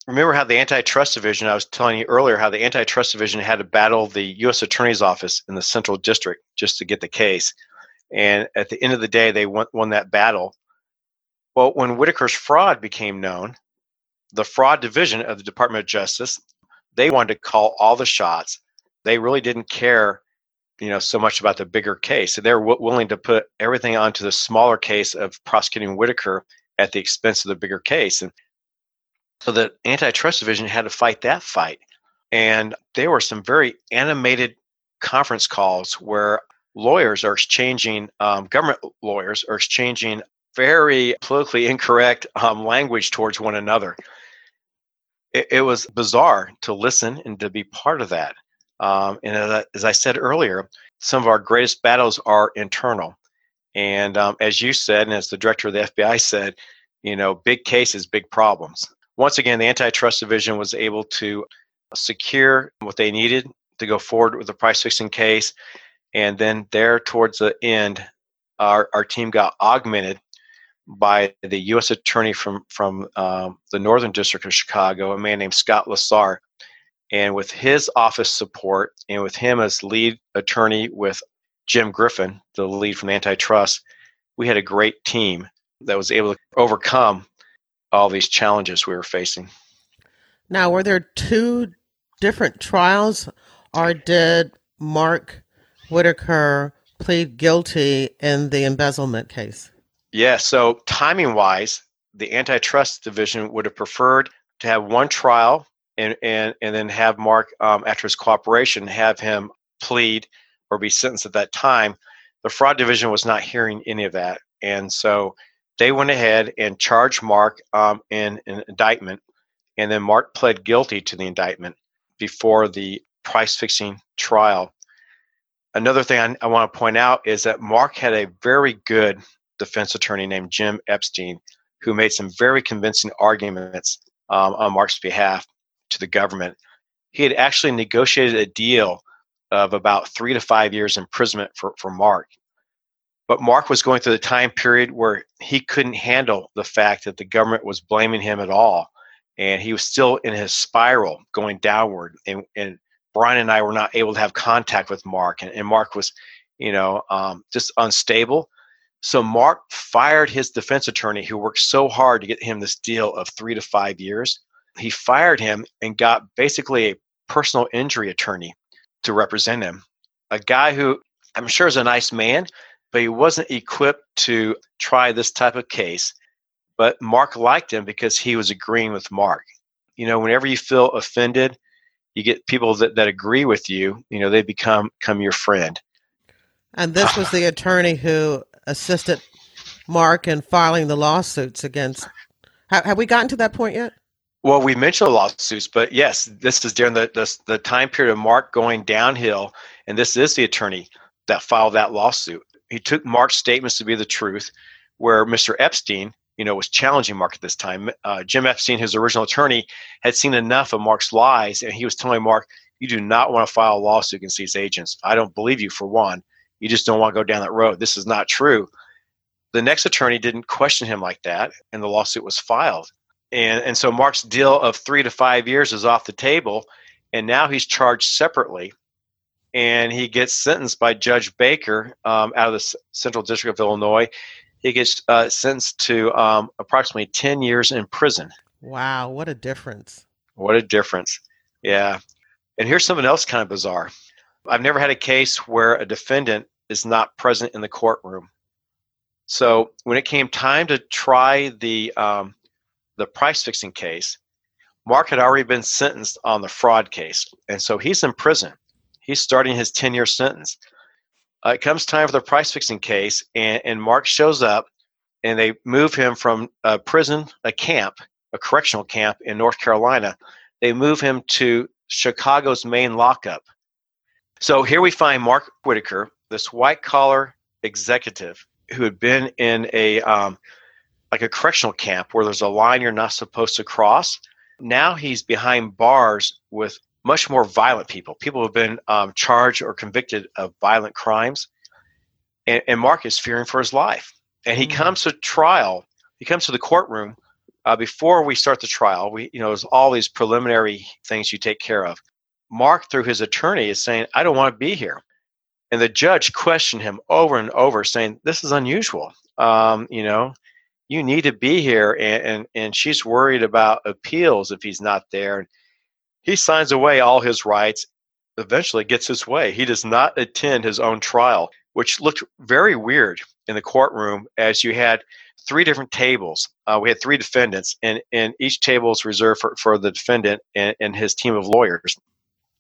S2: Remember how the antitrust division? I was telling you earlier how the antitrust division had to battle the U.S. Attorney's office in the Central District just to get the case, and at the end of the day, they won, won that battle. Well, when Whitacre's fraud became known, the fraud division of the Department of Justice they wanted to call all the shots. They really didn't care, you know, so much about the bigger case. So they're w- willing to put everything onto the smaller case of prosecuting Whitacre at the expense of the bigger case. And so the antitrust division had to fight that fight. And there were some very animated conference calls where lawyers are exchanging, um, government lawyers are exchanging very politically incorrect um, language towards one another. It, it was bizarre to listen and to be part of that. Um, and as I, said earlier, some of our greatest battles are internal. And um, as you said, and as the director of the FBI said, you know, big cases, big problems. Once again, the antitrust division was able to secure what they needed to go forward with the price fixing case. And then there towards the end, our, our team got augmented by the U.S. attorney from, from um, the Northern District of Chicago, a man named Scott Lassar. And with his office support and with him as lead attorney with Jim Griffin, the lead from antitrust, we had a great team that was able to overcome all these challenges we were facing.
S1: Now, were there two different trials, or did Mark Whitacre plead guilty in the embezzlement case?
S2: Yeah, so timing wise, the antitrust division would have preferred to have one trial and, and, and then have Mark, um, after his cooperation, have him plead or be sentenced at that time. The fraud division was not hearing any of that. And so they went ahead and charged Mark um, in an indictment. And then Mark pled guilty to the indictment before the price fixing trial. Another thing I, I want to point out is that Mark had a very good defense attorney named Jim Epstein who made some very convincing arguments um, on Mark's behalf to the government. He had actually negotiated a deal of about three to five years imprisonment for, for Mark. But Mark was going through the time period where he couldn't handle the fact that the government was blaming him at all. And he was still in his spiral going downward. And, and Brian and I were not able to have contact with Mark. And, and Mark was, you know, um, just unstable. So Mark fired his defense attorney who worked so hard to get him this deal of three to five years. He fired him and got basically a personal injury attorney to represent him. A guy who I'm sure is a nice man, but he wasn't equipped to try this type of case. But Mark liked him because he was agreeing with Mark. You know, whenever you feel offended, you get people that, that agree with you, you know, they become become your friend.
S1: And this was the attorney who assisted Mark in filing the lawsuits against. Have, have we gotten to that point yet?
S2: Well, we mentioned the lawsuits, but yes, this is during the, the the time period of Mark going downhill, and this is the attorney that filed that lawsuit. He took Mark's statements to be the truth, where Mr. Epstein, you know, was challenging Mark at this time. Uh, Jim Epstein, his original attorney, had seen enough of Mark's lies, and he was telling Mark, "You do not want to file a lawsuit against these agents. I don't believe you for one. You just don't want to go down that road. This is not true." The next attorney didn't question him like that, and the lawsuit was filed and and so Mark's deal of three to five years is off the table, and now he's charged separately, and he gets sentenced by Judge Baker um, out of the Central District of Illinois. He gets uh, sentenced to um, approximately ten years in prison.
S1: Wow, what a difference!
S2: What a difference! Yeah, and here's something else kind of bizarre. I've never had a case where a defendant is not present in the courtroom. So when it came time to try the um, the price fixing case, Mark had already been sentenced on the fraud case. And so he's in prison. He's starting his 10 year sentence. Uh, it comes time for the price fixing case, and, and Mark shows up, and they move him from a prison, a camp, a correctional camp in North Carolina. They move him to Chicago's main lockup. So here we find Mark Whitacre, this white collar executive who had been in a um, like a correctional camp where there's a line you're not supposed to cross. Now he's behind bars with much more violent people. People who have been um, charged or convicted of violent crimes. And, and, Mark is fearing for his life. And he mm-hmm. comes to trial, he comes to the courtroom. Uh, before we start the trial, we, you know, there's all these preliminary things you take care of. Mark, through his attorney, is saying, I don't want to be here. And the judge questioned him over and over, saying, This is unusual. Um, you know, you need to be here. And, and, and she's worried about appeals if he's not there. And he signs away all his rights, eventually gets his way. He does not attend his own trial, which looked very weird in the courtroom as you had three different tables. Uh, we had three defendants, and, and each table is reserved for, for the defendant and, and his team of lawyers.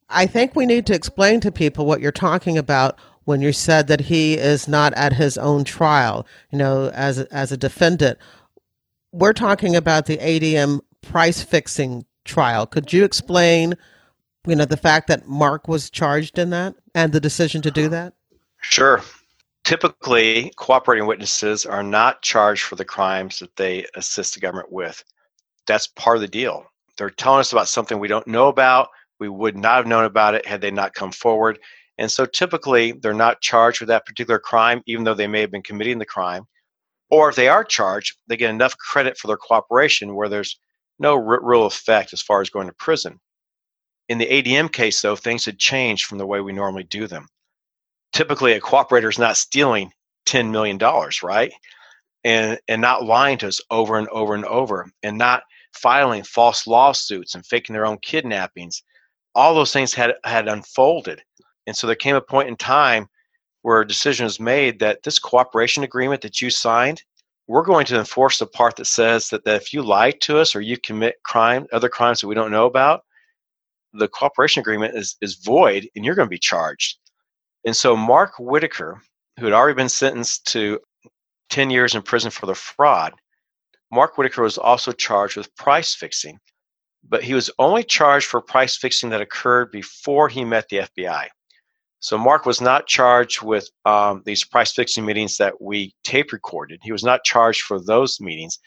S1: I think we need to explain to people what you're talking about when you said that he is not at his own trial, you know, as as a defendant. We're talking about the ADM price fixing trial. Could you explain, you know, the fact that Mark was charged in that and the decision to do that?
S2: Sure. Typically, cooperating witnesses are not charged for the crimes that they assist the government with. That's part of the deal. They're telling us about something we don't know about. We would not have known about it had they not come forward. And so typically they're not charged with that particular crime, even though they may have been committing the crime. Or if they are charged, they get enough credit for their cooperation where there's no r- real effect as far as going to prison. In the ADM case, though, things had changed from the way we normally do them. Typically, a cooperator is not stealing $10 million, right? And, and not lying to us over and over and over, and not filing false lawsuits and faking their own kidnappings. All those things had, had unfolded and so there came a point in time where a decision was made that this cooperation agreement that you signed, we're going to enforce the part that says that, that if you lie to us or you commit crime, other crimes that we don't know about, the cooperation agreement is, is void and you're going to be charged. And so Mark Whitacre, who had already been sentenced to 10 years in prison for the fraud, Mark Whitacre was also charged with price fixing, but he was only charged for price fixing that occurred before he met the FBI. So Mark was not charged with um, these price fixing meetings that we tape recorded. He was not charged for those meetings,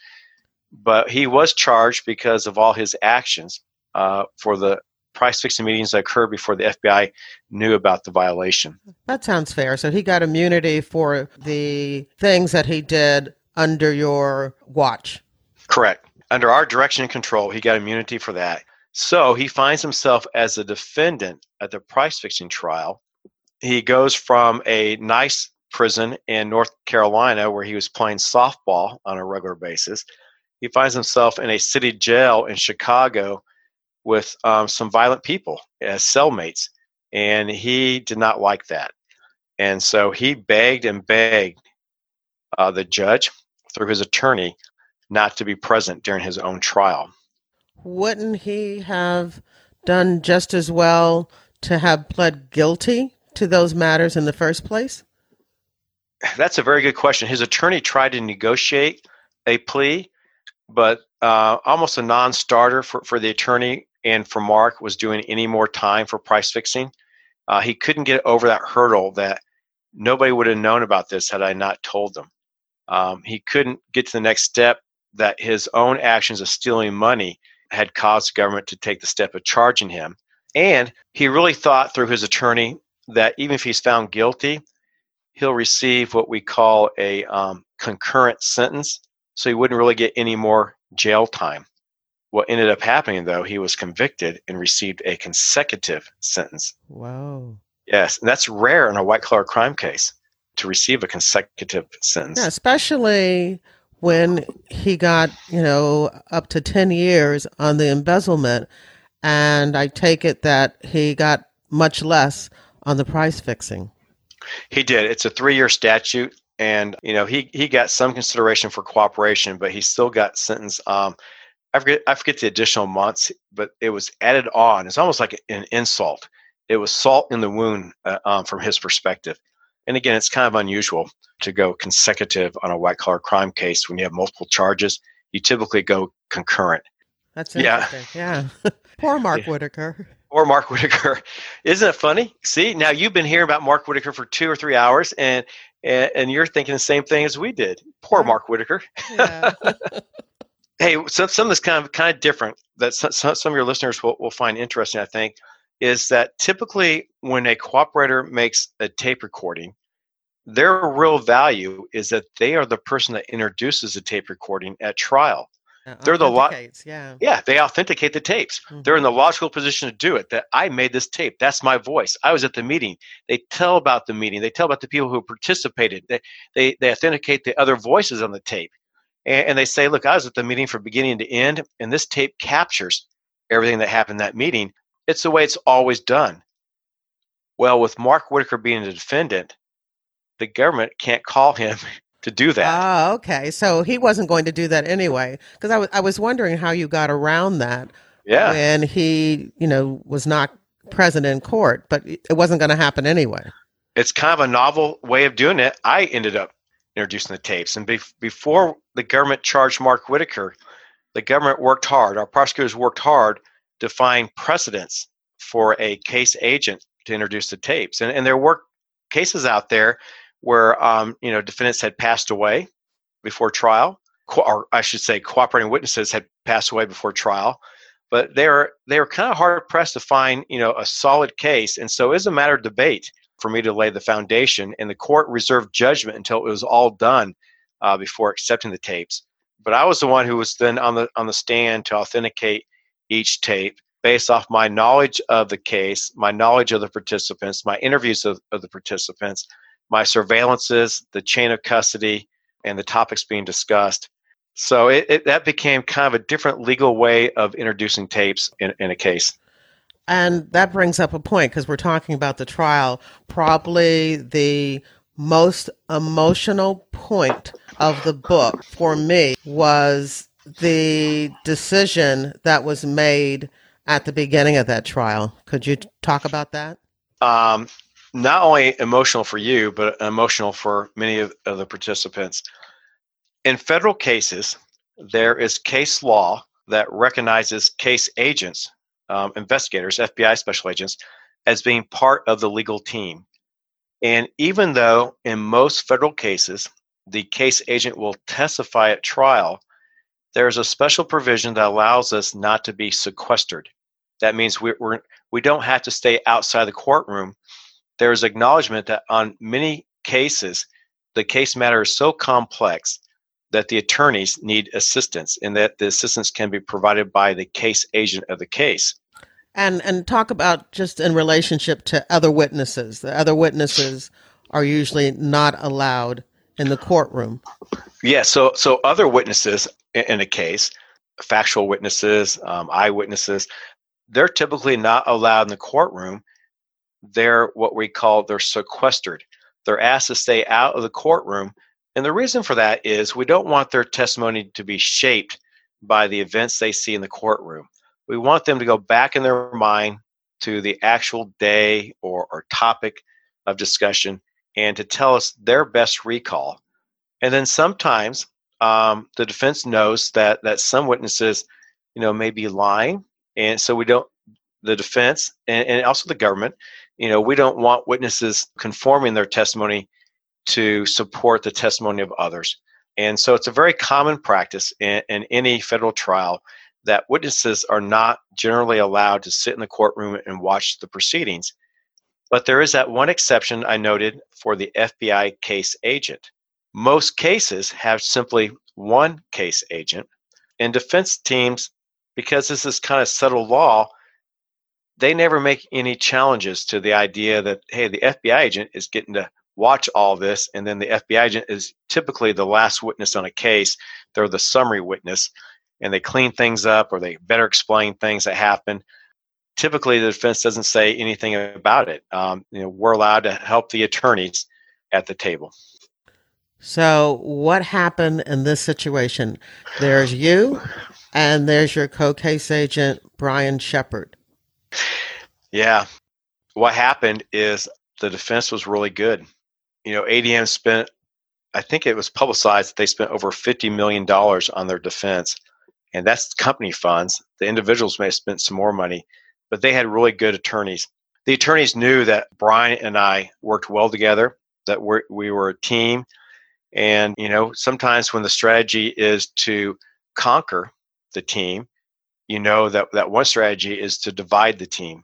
S2: but he was charged because of all his actions uh, for the price fixing meetings that occurred before the FBI knew about the violation.
S1: That sounds fair. So he got immunity for the things that he did under your watch.
S2: Correct. Under our direction and control, he got immunity for that. So he finds himself as a defendant at the price fixing trial he goes from a nice prison in North Carolina where he was playing softball on a regular basis. He finds himself in a city jail in Chicago with um, some violent people as cellmates, and he did not like that. And so he begged and begged uh, the judge through his attorney not to be present during his own trial.
S1: Wouldn't he have done just as well to have pled guilty to those matters in the first place?
S2: That's a very good question. His attorney tried to negotiate a plea, but uh, almost a non starter for, for the attorney and for Mark was doing any more time for price fixing. Uh, he couldn't get over that hurdle that nobody would have known about this had I not told them. Um, he couldn't get to the next step that his own actions of stealing money had caused the government to take the step of charging him. And he really thought through his attorney that even if he's found guilty, he'll receive what we call a um, concurrent sentence. So he wouldn't really get any more jail time. What ended up happening, though, he was convicted and received a consecutive sentence.
S1: Wow.
S2: Yes, and that's rare in a white collar crime case to receive a consecutive sentence.
S1: Yeah, especially when he got, you know, up to 10 years on the embezzlement. And I take it that he got much less on the price fixing.
S2: He did. It's a three-year statute, and you know he he got some consideration for cooperation, but he still got sentenced. Um, I forget I forget the additional months, but it was added on. It's almost like an insult. It was salt in the wound uh, um, from his perspective. And again, it's kind of unusual to go consecutive on a white collar crime case when you have multiple charges. You typically go concurrent.
S1: That's interesting. Yeah. yeah. Poor Mark yeah. Whitacre
S2: or Mark Whitacre. Isn't it funny? See, now you've been hearing about Mark Whitacre for two or three hours, and and, and you're thinking the same thing as we did. Poor mm. Mark Whitacre. Yeah. Hey, some some of this kind of kind of different that some, some of your listeners will, will find interesting. I think is that typically when a cooperator makes a tape recording, their real value is that they are the person that introduces the tape recording at trial.
S1: Uh,
S2: They're the lot.
S1: Yeah.
S2: Yeah, they authenticate the tapes.
S1: Mhm.
S2: They're in the logical position to do it. That I made this tape. That's my voice. I was at the meeting. They tell about the meeting. They tell about the people who participated. They they, they authenticate the other voices on the tape, and, and they say, "Look, I was at the meeting from beginning to end, and this tape captures everything that happened in that meeting. It's the way it's always done." Well, with Mark Whitacre being the defendant, the government can't call him to do that.
S1: Oh, okay. So he wasn't going to do that anyway. Because I was, I was wondering how you got around that
S2: yeah.
S1: when he, you know, was not present in court, but it wasn't going to happen anyway.
S2: it's kind of a novel way of doing it. I ended up introducing the tapes, and bef before the government charged Mark Whitacre, the government worked hard. Our prosecutors worked hard to find precedents for a case agent to introduce the tapes, and, and there were cases out there where um, you know defendants had passed away before trial, co- or I should say, cooperating witnesses had passed away before trial. But they were they were kind of hard pressed to find you know a solid case, and so it was a matter of debate for me to lay the foundation, and the court reserved judgment until it was all done uh, before accepting the tapes. But I was the one who was then on the on the stand to authenticate each tape based off my knowledge of the case, my knowledge of the participants, my interviews of, of the participants, my surveillances, the chain of custody, and the topics being discussed. So it, it, that became kind of a different legal way of introducing tapes in, in a case.
S1: And that brings up a point because we're talking about the trial. Probably the most emotional point of the book for me was the decision that was made at the beginning of that trial. Could you talk about that?
S2: Um, not only emotional for you, but emotional for many of, of the participants. In federal cases, there is case law that recognizes case agents, um, investigators, FBI special agents, as being part of the legal team. And even though in most federal cases, the case agent will testify at trial, there is a special provision that allows us not to be sequestered. That means we, we're, we don't have to stay outside the courtroom. There is acknowledgement that on many cases, the case matter is so complex that the attorneys need assistance and that the assistance can be provided by the case agent of the case.
S1: And and talk about just in relationship to other witnesses. The other witnesses are usually not allowed in the courtroom.
S2: Yeah, so so other witnesses in, a case, factual witnesses, um, eyewitnesses, they're typically not allowed in the courtroom. They're what we call they're sequestered. They're asked to stay out of the courtroom, and the reason for that is we don't want their testimony to be shaped by the events they see in the courtroom. We want them to go back in their mind to the actual day or, or topic of discussion and to tell us their best recall. And then sometimes um, the defense knows that that some witnesses, you know, may be lying, and so we don't. The defense and, and also the government, you know, we don't want witnesses conforming their testimony to support the testimony of others. And so it's a very common practice in, in any federal trial that witnesses are not generally allowed to sit in the courtroom and watch the proceedings. But there is that one exception I noted for the FBI case agent. Most cases have simply one case agent, and defense teams, because this is kind of settled law, they never make any challenges to the idea that, hey, the FBI agent is getting to watch all this, and then the FBI agent is typically the last witness on a case. They're the summary witness, and they clean things up or they better explain things that happen. Typically, the defense doesn't say anything about it. Um, you know, we're allowed to help the attorneys at the table.
S1: So, what happened in this situation? There's you, and there's your co case agent, Brian Shepard.
S2: Yeah. What happened is the defense was really good. You know, ADM spent, I think it was publicized that they spent over $50 million on their defense. And that's company funds. The individuals may have spent some more money, but they had really good attorneys. The attorneys knew that Brian and I worked well together, that we're, we were a team. And, you know, sometimes when the strategy is to conquer the team, you know that, that one strategy is to divide the team.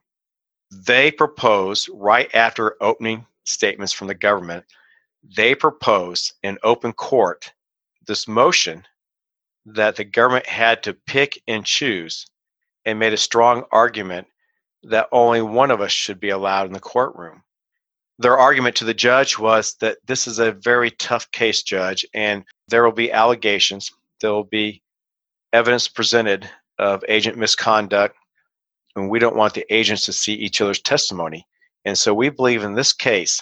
S2: They propose right after opening statements from the government, they proposed in open court this motion that the government had to pick and choose and made a strong argument that only one of us should be allowed in the courtroom. Their argument to the judge was that this is a very tough case, judge, and there will be allegations, there will be evidence presented of agent misconduct, and we don't want the agents to see each other's testimony. And so we believe in this case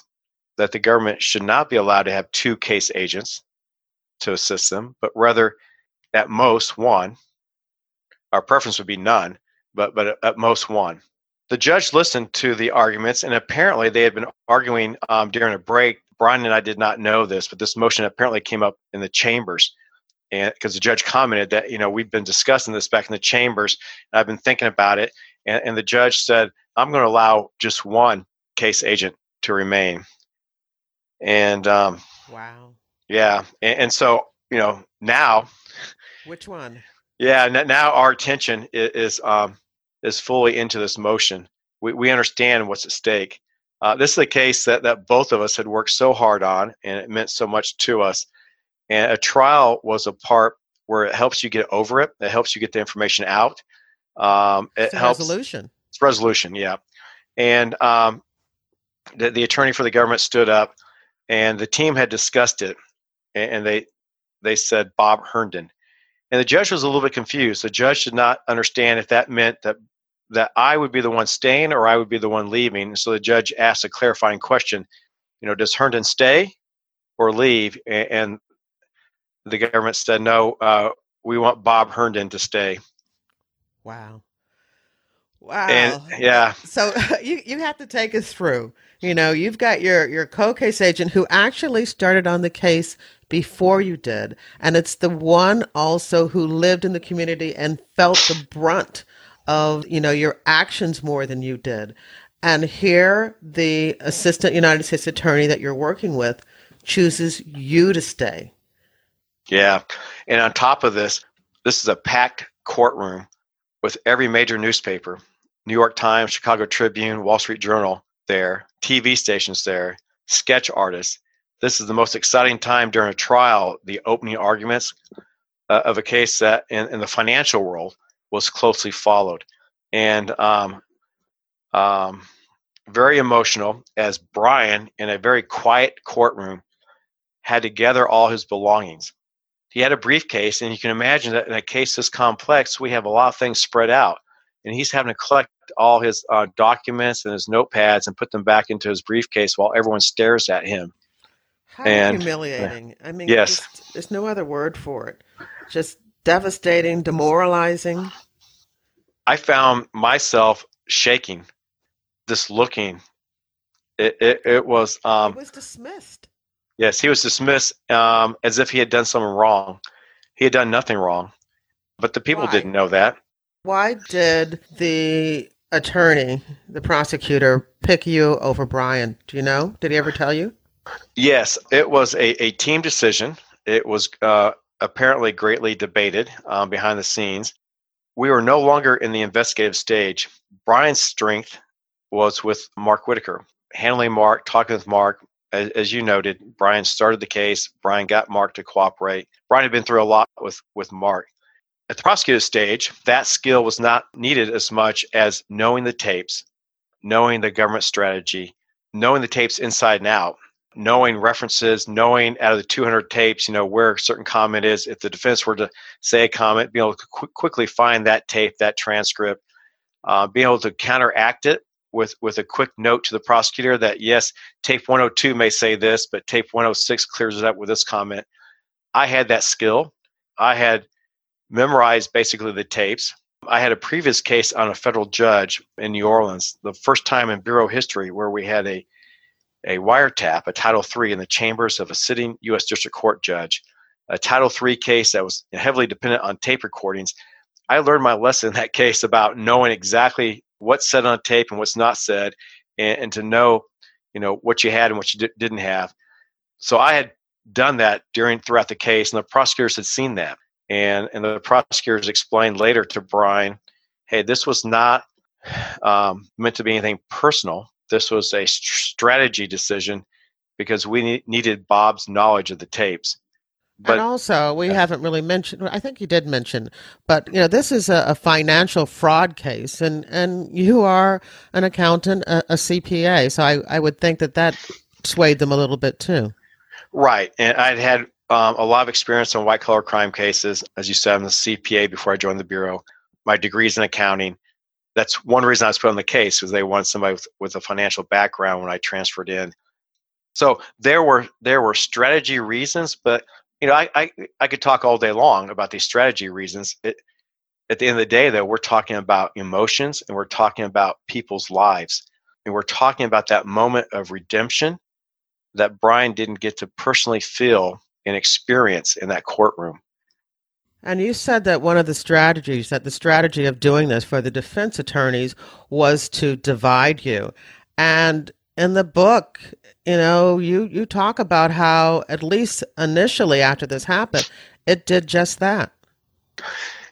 S2: that the government should not be allowed to have two case agents to assist them, but rather at most one. Our preference would be none, but but at most one. The judge listened to the arguments, and apparently they had been arguing um, during a break. Brian and I did not know this, but this motion apparently came up in the chambers, and because the judge commented that you know we've been discussing this back in the chambers, and I've been thinking about it, and, and the judge said I'm going to allow just one case agent to remain, and um,
S1: wow,
S2: yeah, and, and so you know now,
S1: which one?
S2: Yeah, now our attention is, is um, is fully into this motion. We, we understand what's at stake. Uh, this is a case that, that both of us had worked so hard on, and it meant so much to us. And a trial was a part where it helps you get over it. It helps you get the information out. Um, it
S1: it's
S2: helps
S1: resolution.
S2: It's resolution, yeah. And um, the, the attorney for the government stood up, and the team had discussed it, and, and they they said Bob Herndon. And the judge was a little bit confused. The judge did not understand if that meant that that I would be the one staying or I would be the one leaving. So the judge asked a clarifying question, you know, does Herndon stay or leave? And the government said, no, uh, we want Bob Herndon to stay.
S1: Wow. Wow.
S2: And yeah.
S1: So you, you have to take us through. You know, you've got your, your co-case agent who actually started on the case before you did. And it's the one also who lived in the community and felt the brunt of you know your actions more than you did and here the assistant united states attorney that you're working with chooses you to stay
S2: yeah. And on top of this this is a packed courtroom with every major newspaper new york times chicago tribune wall street journal there tv stations there sketch artists. This is the most exciting time during a trial the opening arguments uh, of a case that in, in the financial world was closely followed. And um, um, very emotional as Brian, in a very quiet courtroom, had to gather all his belongings. He had a briefcase, and you can imagine that in a case this complex, we have a lot of things spread out. And he's having to collect all his uh, documents and his notepads and put them back into his briefcase while everyone stares at him.
S1: How and, humiliating. I mean,
S2: yes.
S1: Just, there's no other word for it. Just devastating, demoralizing.
S2: I found myself shaking, just looking. It it, it was um,
S1: it was dismissed.
S2: Yes, he was dismissed um, as if he had done something wrong. He had done nothing wrong, but the people
S1: Why?
S2: didn't know that.
S1: Why did the attorney, the prosecutor, pick you over Brian? Do you know? Did he ever tell you?
S2: Yes, it was a, a team decision. It was uh, apparently greatly debated um, behind the scenes we were no longer in the investigative stage. Brian's strength was with Mark Whitacre, handling Mark, talking with Mark. As, as, you noted, Brian started the case. Brian got Mark to cooperate. Brian had been through a lot with, with Mark. At the prosecutor stage, that skill was not needed as much as knowing the tapes, knowing the government strategy, knowing the tapes inside and out, knowing references, knowing out of the 200 tapes, you know, where a certain comment is. If the defense were to say a comment, being able to qu- quickly find that tape, that transcript, uh, being able to counteract it with, with a quick note to the prosecutor that, yes, tape 102 may say this, but tape 106 clears it up with this comment. I had that skill. I had memorized basically the tapes. I had a previous case on a federal judge in New Orleans, the first time in Bureau history where we had a a wiretap, a Title III, in the chambers of a sitting U.S. District Court judge, a Title III case that was heavily dependent on tape recordings. I learned my lesson in that case about knowing exactly what's said on tape and what's not said, and, and to know, you know, what you had and what you d- didn't have. So I had done that during throughout the case, and the prosecutors had seen that. And, and the prosecutors explained later to Brian, hey, this was not um, meant to be anything personal. This was a strategy decision because we ne- needed Bob's knowledge of the tapes.
S1: But, and also, we haven't really mentioned. I think you did mention, but you know, this is a, a financial fraud case, and and you are an accountant, a, a CPA, so I I would think that that swayed them a little bit too.
S2: Right, and I'd had um, a lot of experience on white collar crime cases. As you said, I'm the CPA before I joined the bureau. My degree's in accounting. That's one reason I was put on the case was they wanted somebody with, with a financial background when I transferred in. So there were there were strategy reasons, but you know, I, I, I could talk all day long about these strategy reasons. It, at the end of the day, though, we're talking about emotions and we're talking about people's lives. And we're talking about that moment of redemption that Brian didn't get to personally feel and experience in that courtroom.
S1: And you said that one of the strategies, that the strategy of doing this for the defense attorneys was to divide you. And in the book, you know, you you talk about how at least initially after this happened, it did just that.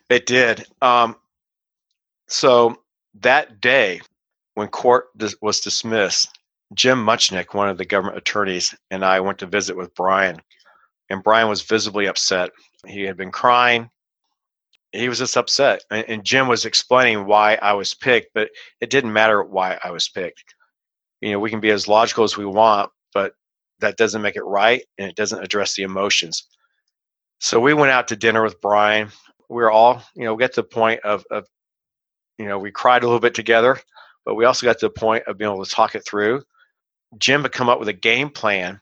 S2: It did. Um, so that day, when court was dismissed, Jim Mutchnik, one of the government attorneys, and I went to visit with Brian, and Brian was visibly upset. He had been crying. He was just upset, and, and Jim was explaining why I was picked, but it didn't matter why I was picked you know we can be as logical as we want but that doesn't make it right and it doesn't address the emotions. So we went out to dinner with brian. We were all you know get to the point of, of you know we cried a little bit together but we also got to the point of being able to talk it through. Jim had come up with a game plan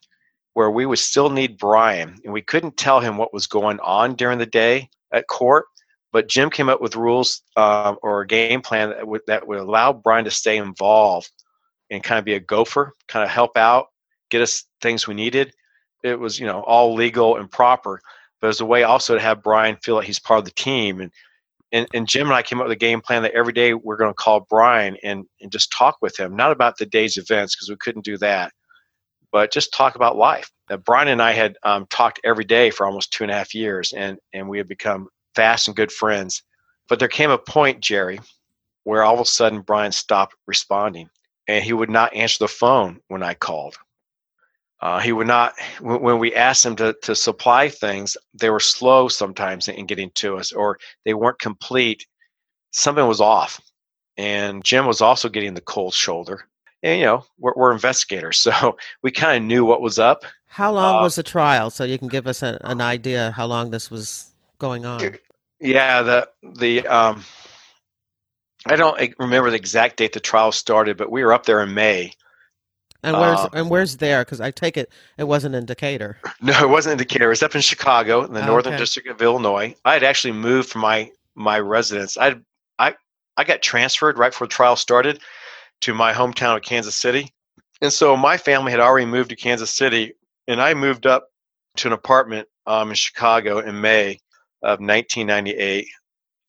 S2: where we would still need brian and we couldn't tell him what was going on during the day at court but jim came up with rules um, or a game plan that would, that would allow brian to stay involved and kind of be a gopher, kind of help out, get us things we needed. It was, you know, all legal and proper, but it was a way also to have Brian feel like he's part of the team. And and, and Jim and I came up with a game plan that every day we're going to call Brian and, and just talk with him, not about the day's events because we couldn't do that, but just talk about life. Uh, Brian and I had um, talked every day for almost two and a half years, and and we had become fast and good friends. But there came a point, Jerri, where all of a sudden Brian stopped responding and he would not answer the phone when I called. Uh, he would not, when we asked him to, to supply things, they were slow sometimes in getting to us or they weren't complete. Something was off. And Jim was also getting the cold shoulder. And, you know, we're, we're investigators, so we kind of knew what was up.
S1: How long uh, was the trial? So you can give us a, an idea how long this was going on.
S2: Yeah, the, the, um, I don't remember the exact date the trial started, but we were up there in May.
S1: And where's uh, and where's there? Because I take it it wasn't in Decatur.
S2: No, it wasn't in Decatur. It was up in Chicago, in the oh, Northern okay. District of Illinois. I had actually moved from my my residence. I I I got transferred right before the trial started to my hometown of Kansas City, and so my family had already moved to Kansas City, and I moved up to an apartment um, in Chicago in May of 1998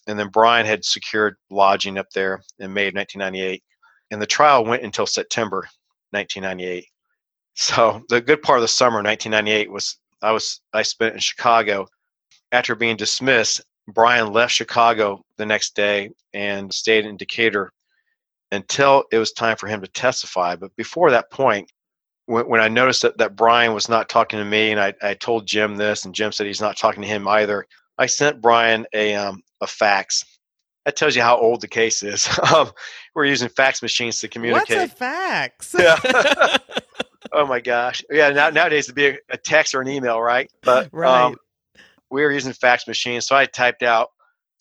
S2: and then Brian had secured lodging up there in May of 1998, and the trial went until September 1998. So the good part of the summer 1998 was I was I spent in Chicago. After being dismissed, Brian left Chicago the next day and stayed in Decatur until it was time for him to testify. But before that point, when, when I noticed that, that Brian was not talking to me, and I, I told Jim this, and Jim said he's not talking to him either, I sent Brian a um, a fax. That tells you how old the case is. Um, we're using fax machines to communicate.
S1: What's a fax?
S2: Yeah. oh my gosh. Yeah. Now, nowadays it'd be a, a, text or an email, right? But right. Um, we were using fax machines, so I typed out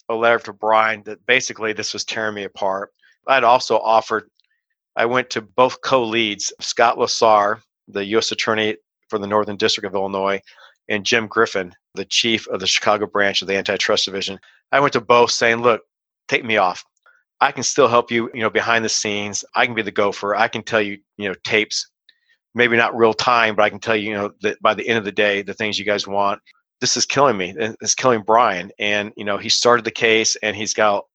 S2: a letter to Brian that basically this was tearing me apart. I'd also offered. I went to both co-leads, Scott Lassar, the U.S. Attorney for the Northern District of Illinois, and Jim Griffin, the chief of the Chicago branch of the Antitrust Division. I went to both saying, look, take me off. I can still help you, you know, behind the scenes. I can be the gopher. I can tell you, you know, tapes, maybe not real time, but I can tell you, you know, that by the end of the day, the things you guys want. This is killing me. It's killing Brian. And, you know, he started the case and he's got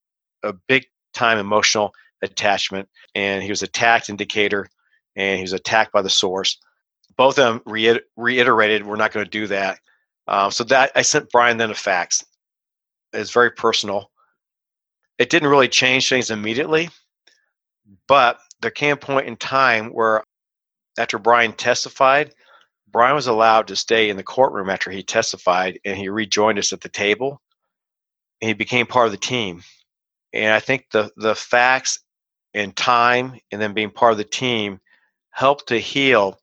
S2: a big time emotional attachment. And he was attacked in Decatur and he was attacked by the source. Both of them reiterated, we're not going to do that. Uh, so that I sent Brian then a fax is very personal. It didn't really change things immediately, but there came a point in time where after Brian testified, Brian was allowed to stay in the courtroom after he testified and he rejoined us at the table. He became part of the team. And I think the the facts and time and then being part of the team helped to heal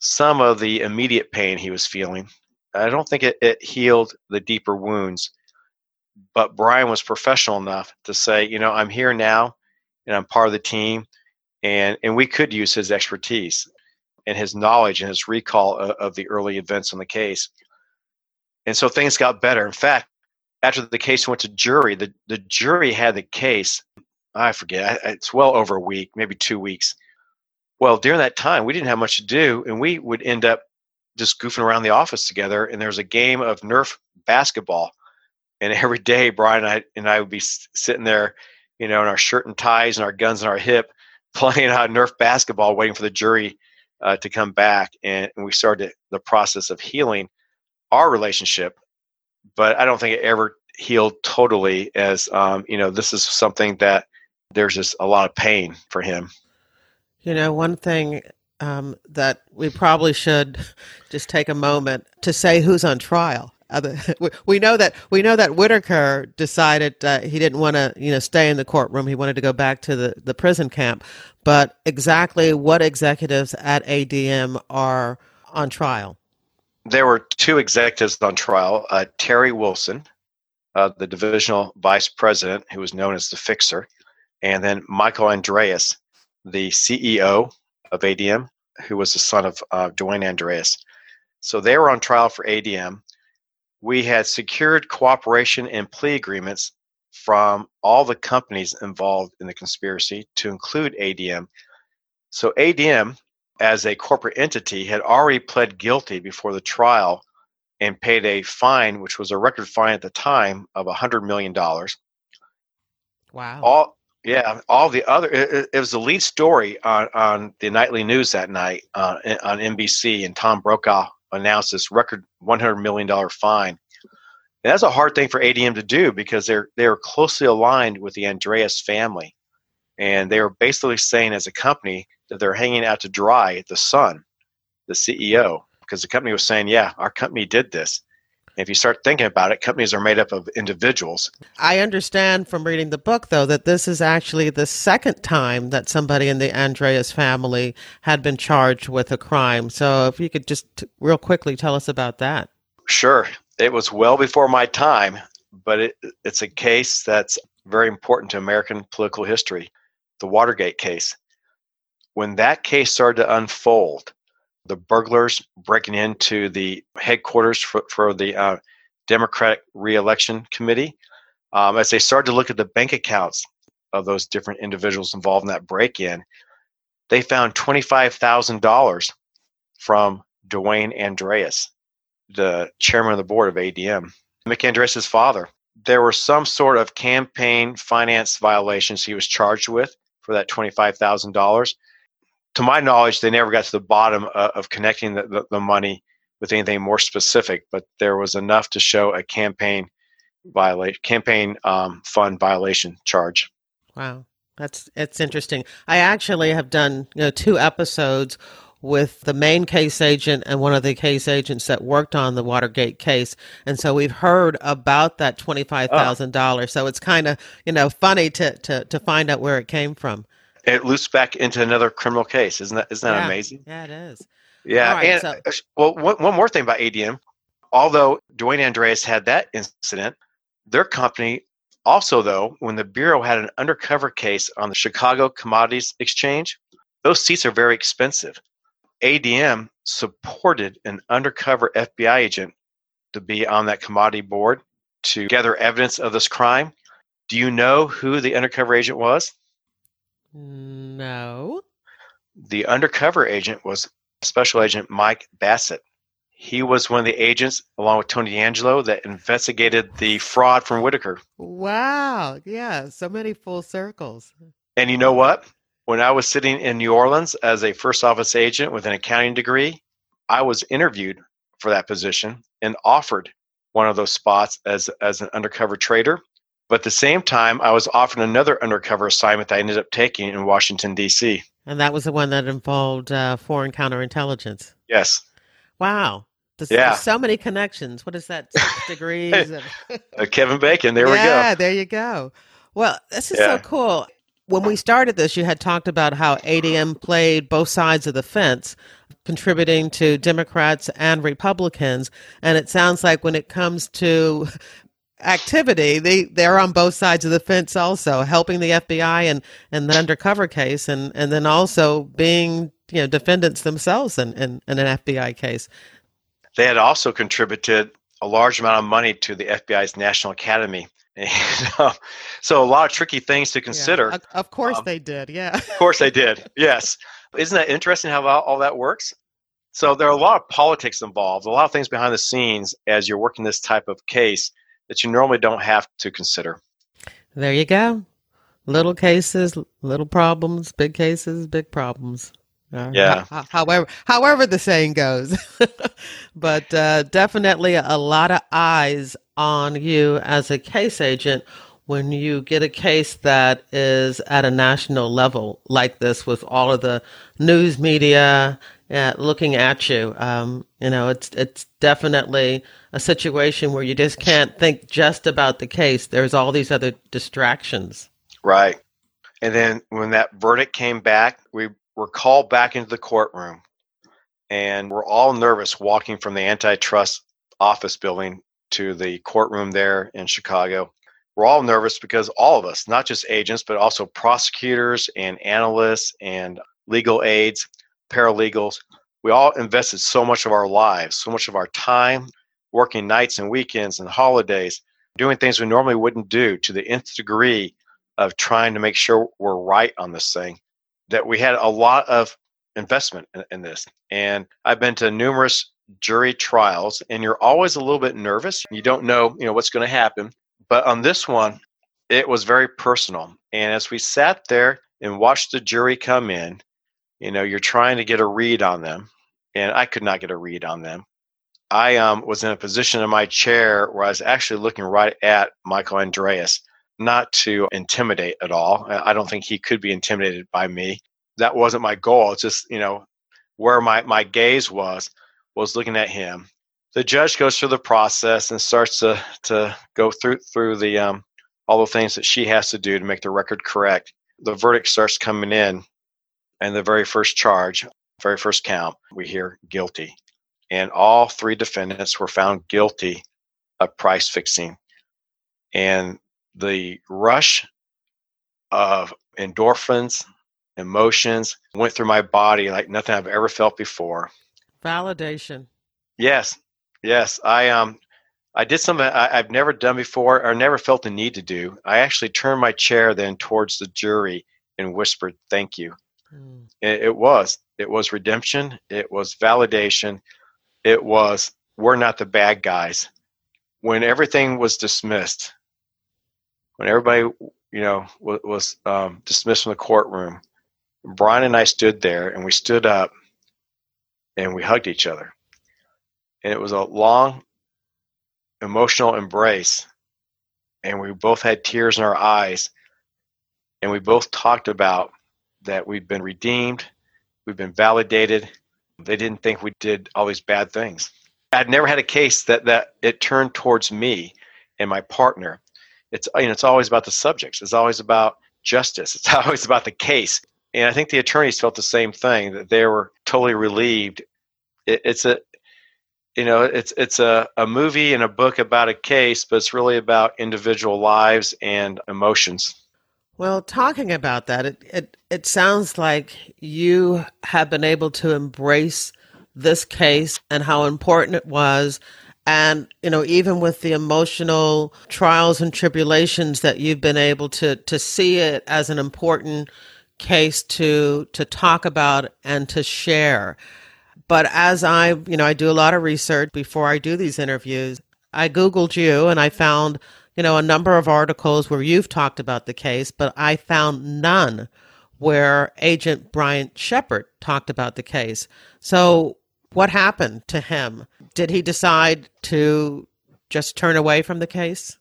S2: some of the immediate pain he was feeling. I don't think it, it healed the deeper wounds, but Brian was professional enough to say, you know, I'm here now and I'm part of the team and and we could use his expertise and his knowledge and his recall of, of the early events in the case. And so things got better. In fact, after the case went to jury, the, the jury had the case, I forget, it's well over a week, maybe two weeks. Well, during that time, we didn't have much to do, and we would end up just goofing around the office together. And there was a game of Nerf basketball. And every day, Brian and I, and I would be sitting there, you know, in our shirt and ties and our guns in our hip, playing uh, Nerf basketball, waiting for the jury uh, to come back, and, and we started the process of healing our relationship. But I don't think it ever healed totally. As um, you know, this is something that there's just a lot of pain for him.
S1: You know, one thing um, that we probably should just take a moment to say who's on trial. we know that we know that Whitacre decided uh, he didn't want to you know stay in the courtroom. He wanted to go back to the, the prison camp. But exactly what executives at ADM are on trial?
S2: There were two executives on trial. Uh, Terry Wilson, uh, the divisional vice president, who was known as the Fixer, and then Michael Andreas, the CEO of ADM, who was the son of uh, Dwayne Andreas. So they were on trial for ADM we had secured cooperation and plea agreements from all the companies involved in the conspiracy to include ADM. So ADM, as a corporate entity, had already pled guilty before the trial and paid a fine, which was a record fine at the time of $100 million.
S1: Wow.
S2: All, yeah, all the other, it, it was the lead story on, on the nightly news that night uh, on NBC, and Tom Brokaw announced this record $100 million fine. And that's a hard thing for ADM to do because they're they're closely aligned with the Andreas family. And they were basically saying as a company that they're hanging out to dry the son, the CEO, because the company was saying, yeah, our company did this. If you start thinking about it, companies are made up of individuals.
S1: I understand from reading the book, though, that this is actually the second time that somebody in the Andreas family had been charged with a crime. So if you could just real quickly tell us about that.
S2: Sure. It was well before my time, but it, it's a case that's very important to American political history the Watergate case. When that case started to unfold, the burglars breaking into the headquarters for, for the uh, Democratic Reelection Committee, um, as they started to look at the bank accounts of those different individuals involved in that break in, they found $25,000 from Dwayne Andreas the chairman of the board of ADM, Mick father. There were some sort of campaign finance violations he was charged with for that $25,000. To my knowledge, they never got to the bottom of, of connecting the, the, the, money with anything more specific, but there was enough to show a campaign violation, campaign um, fund violation charge.
S1: Wow, that's it's interesting. I actually have done you know two episodes with the main case agent and one of the case agents that worked on the Watergate case. And so we've heard about that $25,000. Oh. So it's kind of, you know, funny to, to, to find out where it came from.
S2: It loops back into another criminal case. Isn't that, isn't that
S1: yeah.
S2: amazing?
S1: Yeah, it is.
S2: Yeah. Right, and, so. Uh, well, one, one more thing about ADM. Although Dwayne Andreas had that incident, their company also, though, when the Bureau had an undercover case on the Chicago Commodities Exchange, those seats are very expensive. ADM supported an undercover FBI agent to be on that commodity board to gather evidence of this crime. Do you know who the undercover agent was?
S1: No.
S2: The undercover agent was Special Agent Mike Bassett. He was one of the agents, along with Tony D'Angelo, that investigated the fraud from Whitacre.
S1: Wow. Yeah. So many full circles.
S2: And you know what? When I was sitting in New Orleans as a first office agent with an accounting degree, I was interviewed for that position and offered one of those spots as as an undercover trader. But at the same time, I was offered another undercover assignment that I ended up taking in Washington D.C.
S1: And that was the one that involved uh, foreign counterintelligence.
S2: Yes.
S1: Wow. There's,
S2: Yeah.
S1: there's so many connections. What is that? Degrees. of-
S2: Uh, Kevin Bacon. There
S1: yeah,
S2: we go.
S1: Yeah, there you go. Well, this is
S2: Yeah.
S1: so cool. When we started this, you had talked about how ADM played both sides of the fence, contributing to Democrats and Republicans. And it sounds like when it comes to activity, they, they're on both sides of the fence also, helping the FBI and, and the undercover case, and, and then also being you know defendants themselves in, in, in an FBI case.
S2: They had also contributed a large amount of money to the FBI's National Academy. And, uh, so a lot of tricky things to consider.
S1: Yeah, of- course
S2: Um,
S1: they did. Yeah.
S2: Of course they did. Yes. Isn't that interesting how all, all that works? So there are a lot of politics involved, a lot of things behind the scenes as you're working this type of case that you normally don't have to consider.
S1: There you go. Little cases, little problems, big cases, big problems. Uh,
S2: Yeah.
S1: ho- ho- however, however the saying goes, but uh, definitely a lot of eyes on you as a case agent when you get a case that is at a national level like this, with all of the news media uh, looking at you. Um, you know, it's it's definitely a situation where you just can't think just about the case. There's all these other distractions.
S2: Right. And then when that verdict came back, we were called back into the courtroom and we're all nervous walking from the antitrust office building to the courtroom there in Chicago. We're all nervous because all of us, not just agents, but also prosecutors and analysts and legal aides, paralegals, we all invested so much of our lives, so much of our time, working nights and weekends and holidays, doing things we normally wouldn't do to the nth degree of trying to make sure we're right on this thing that we had a lot of investment in, in this. And i've been to numerous jury trials and you're always a little bit nervous. You don't know you know what's going to happen. But on this one it was very personal. And as we sat there and watched the jury come in you know you're trying to get a read on them and i could not get a read on them i um, was in a position in my chair where i was actually looking right at michael andreas not to intimidate at all. I don't think he could be intimidated by me. That wasn't my goal. It's just, you know, where my, my gaze was, was looking at him. The judge goes through the process and starts to, to go through through the um, all the things that she has to do to make the record correct. The verdict starts coming in, and the very first charge, very first count, we hear guilty. And all three defendants were found guilty of price fixing. And the rush of endorphins, emotions went through my body like nothing I've ever felt before.
S1: Validation.
S2: Yes, yes, I um, I did something I, I've never done before or never felt the need to do. I actually turned my chair then towards the jury and whispered, "Thank you."
S1: Mm.
S2: It, was, it was redemption. It was validation. It was we're not the bad guys. When everything was dismissed, when everybody you know was, was um, dismissed from the courtroom, Brian and I stood there and we stood up and we hugged each other, and it was a long, emotional embrace, and we both had tears in our eyes, and we both talked about that we'd been redeemed, we've been validated. They didn't think we did all these bad things. I'd never had a case that that it turned towards me and my partner. It's you know it's always about the subjects. It's always about justice. It's always about the case. And i think the attorneys felt the same thing that they were totally relieved. It, it's a you know it's it's a, a movie and a book about a case but it's really about individual lives and emotions
S1: Well, talking about that, it, it it sounds like you have been able to embrace this case and how important it was. And, you know, even with the emotional trials and tribulations that you've been able to to see it as an important case to to talk about and to share. But as I, you know, I do a lot of research before I do these interviews. I Googled you and I found, you know, a number of articles where you've talked about the case, but I found none where Agent Brian Shepard talked about the case. So what happened to him? Did he decide to just turn away from the case?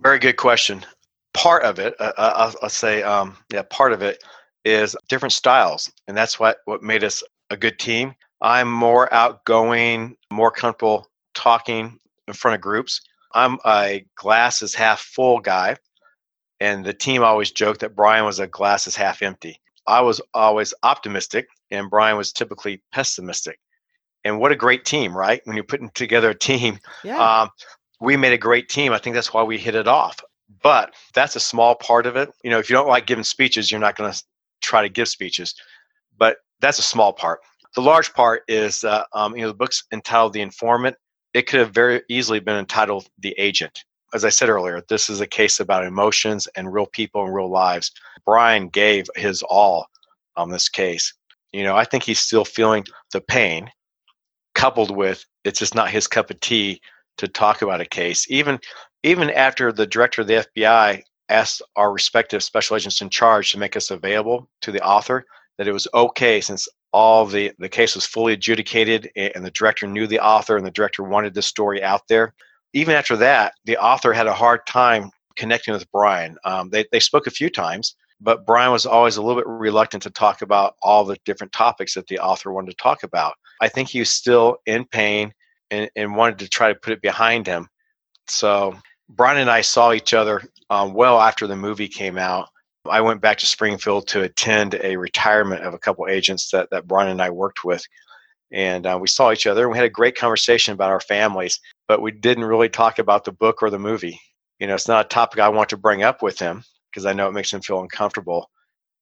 S2: Very good question. Part of it, uh, uh I'll, I'll, say, um, yeah, part of it is different styles, and that's what what made us a good team. I'm more outgoing, more comfortable talking in front of groups. I'm a glass is half full guy, and the team always joked that Brian was a glass is half empty. I was always optimistic, and Brian was typically pessimistic. And what a great team, right? When you're putting together a team, yeah. um, we made a great team. I think that's why we hit it off. But that's a small part of it. You know, if you don't like giving speeches, you're not going to try to give speeches. But that's a small part. The large part is, uh, um, you know, the book's entitled "The Informant." It could have very easily been entitled "The Agent." As I said earlier, this is a case about emotions and real people and real lives. Brian gave his all on this case. You know, I think he's still feeling the pain, coupled with it's just not his cup of tea to talk about a case. Even even after the director of the FBI asked our respective special agents in charge to make us available to the author, that it was okay since all the the case was fully adjudicated and the director knew the author and the director wanted the story out there. Even after that the author had a hard time connecting with brian. Um, they, they spoke a few times but brian was always a little bit reluctant to talk about all the different topics that the author wanted to talk about. I think he was still in pain and, and wanted to try to put it behind him. So brian and i saw each other um, well after the movie came out I went back to Springfield to attend a retirement of a couple agents that, that Brian and I worked with. And uh, we saw each other and we had a great conversation about our families, but we didn't really talk about the book or the movie. You know, it's not a topic I want to bring up with him because I know it makes him feel uncomfortable.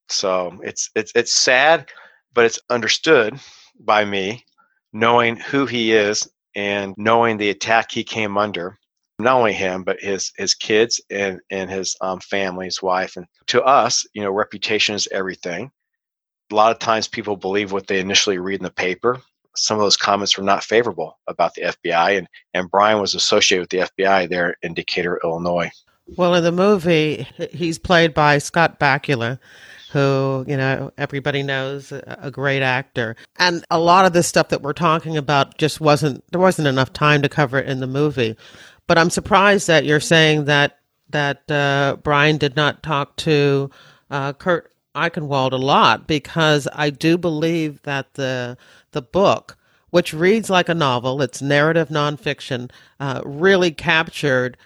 S2: So it's it's it's sad, but it's understood by me, knowing who he is and knowing the attack he came under not only him but his his kids and and his um, family, his wife, and to us, you know, reputation is everything. A lot of times, people believe what they initially read in the paper. Some of those comments were not favorable about the FBI, and and Brian was associated with the FBI there in Decatur, Illinois.
S1: Well, in the movie, he's played by Scott Bakula, who, you know, everybody knows a great actor. And a lot of this stuff that we're talking about just wasn't, there wasn't enough time to cover it in the movie. But I'm surprised that you're saying that that uh, Brian did not talk to uh, Kurt Eichenwald a lot because I do believe that the the book, which reads like a novel, it's narrative nonfiction, uh, really captured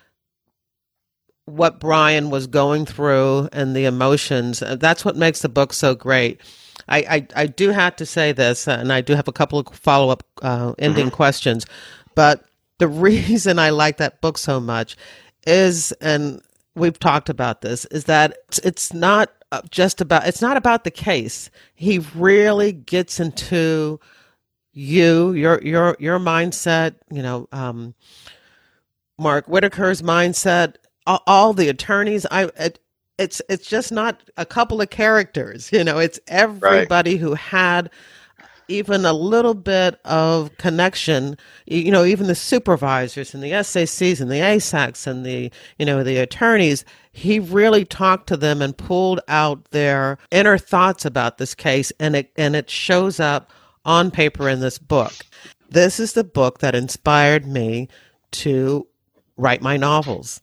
S1: what Brian was going through and the emotions. That's what makes the book so great. I, I, I do have to say this, and I do have a couple of follow up uh, ending mm-hmm. questions, but the reason I like that book so much is, and we've talked about this, is that it's, not uh, just about, it's not about the case. He really gets into you, your, your, your mindset, you know, um, Mark Whitacre's mindset, all, all the attorneys. I, it, it's, it's just not a couple of characters, you know, it's everybody right. who had even a little bit of connection, you know, even the supervisors and the SACs and the ASACs and the, you know, the attorneys, he really talked to them and pulled out their inner thoughts about this case and it and it shows up on paper in this book. This is the book that inspired me to write my novels.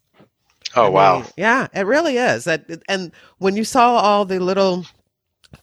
S2: Oh wow.
S1: yeah, it really is. That and when you saw all the little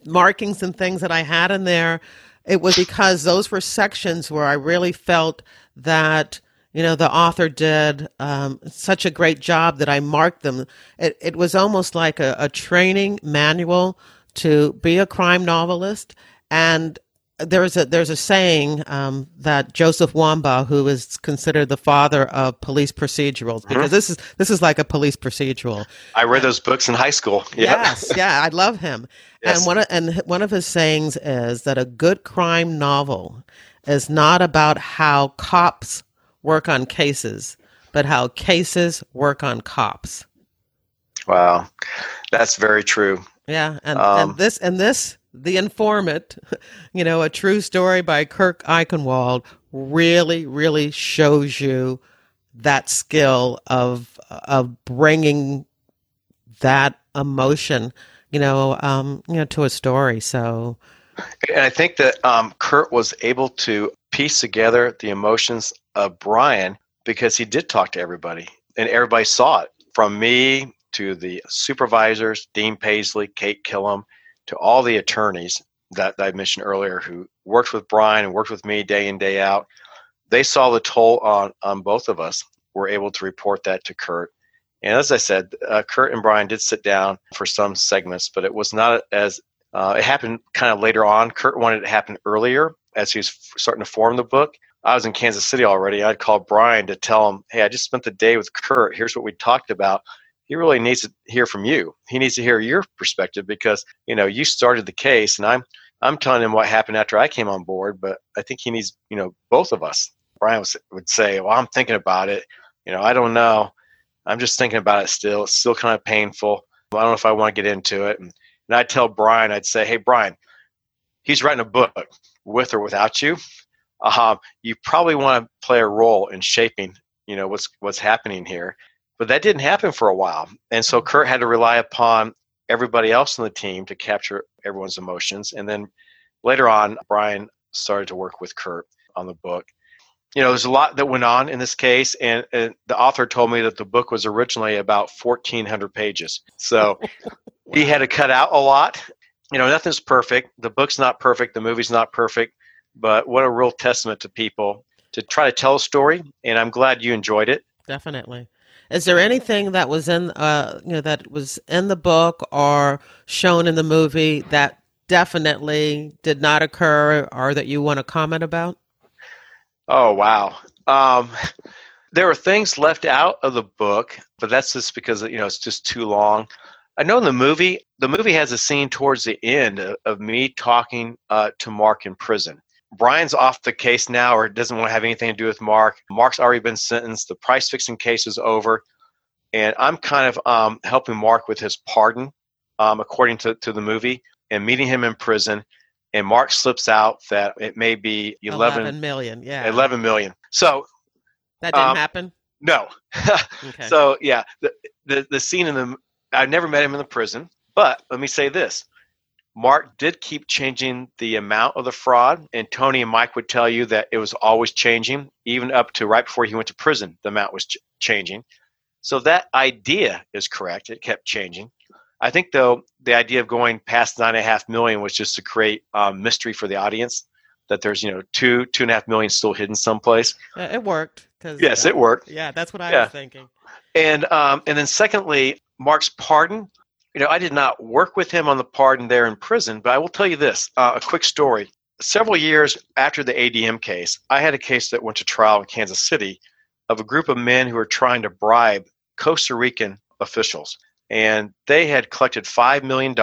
S1: markings and things that I had in there it was because those were sections where I really felt that you know the author did um, such a great job that I marked them. It, it was almost like a, a training manual to be a crime novelist, and there's a there's a saying um, that Joseph Wambaugh, who is considered the father of police procedurals, because mm-hmm. this is this is like a police procedural.
S2: I read those books in high school.
S1: Yes, yeah, I love him. Yes. And one of, and one of his sayings is that a good crime novel is not about how cops work on cases, but how cases work on cops.
S2: Wow, that's very true.
S1: Yeah, and, um, and this and this the Informant, you know, a true story by Kurt Eichenwald, really, really shows you that skill of of bringing that emotion, you know, um, you know, to a story. So,
S2: and I think that um, Kurt was able to piece together the emotions of Brian because he did talk to everybody and everybody saw it from me to the supervisors, Dean Paisley, Kate Killam, to all the attorneys that, that I mentioned earlier who worked with Brian and worked with me day in, day out. They saw the toll on, on both of us. Were able to report that to Kurt. And as I said, uh, Kurt and Brian did sit down for some segments, but it was not as uh, it happened kind of later on. Kurt wanted it to happen earlier as he was f- starting to form the book. I was in Kansas City already. I'd called Brian to tell him, "Hey, I just spent the day with Kurt. Here's what we talked about. He really needs to hear from you. He needs to hear your perspective because you know you started the case, and I'm I'm telling him what happened after I came on board. But I think he needs you know both of us. Brian was, would say, "Well, I'm thinking about it. You know, I don't know. I'm just thinking about it still. It's still kind of painful. I don't know if I want to get into it." And, and I'd tell Brian, I'd say, "Hey, Brian, he's writing a book with or without you." uh, you probably want to play a role in shaping, you know, what's what's happening here. But that didn't happen for a while, and so Kurt had to rely upon everybody else in the team to capture everyone's emotions. And then later on, Brian started to work with Kurt on the book. You know, there's a lot that went on in this case, and, and the author told me that the book was originally about 1,400 pages. So wow. he had to cut out a lot. You know, nothing's perfect. The book's not perfect. The movie's not perfect but what a real testament to people to try to tell a story. And I'm glad you enjoyed it.
S1: Definitely. Is there anything that was in uh, you know that was in the book or shown in the movie that definitely did not occur or that you want to comment about?
S2: Oh wow. Um, there were things left out of the book, but that's just because you know it's just too long. I know in the movie, the movie has a scene towards the end of, of me talking uh, to Mark in prison, Brian's off the case now or doesn't want to have anything to do with Mark. Mark's already been sentenced. The price fixing case is over. And I'm kind of um, helping Mark with his pardon, um, according to, to the movie, and meeting him in prison. And Mark slips out that it may be 11,
S1: 11 million. Yeah.
S2: 11 million. So
S1: that didn't um, happen?
S2: No. okay. So, yeah, the, the, the scene in the, I never met him in the prison, but let me say this Mark did keep changing the amount of the fraud, and Tony and Mike would tell you that it was always changing, even up to right before he went to prison, the amount was ch- changing. So that idea is correct. It kept changing. I think, though, the idea of going past nine and a half million was just to create um, mystery for the audience that there's, you know, two, two and a half million still hidden someplace.
S1: Uh, it worked.
S2: because Yes, uh, it worked.
S1: Yeah, that's what I yeah. was thinking.
S2: And um, and then secondly, Mark's pardon you know, I did not work with him on the pardon there in prison, but I will tell you this uh, a quick story. Several years after the ADM case, I had a case that went to trial in Kansas City of a group of men who were trying to bribe Costa Rican officials. And they had collected $5 million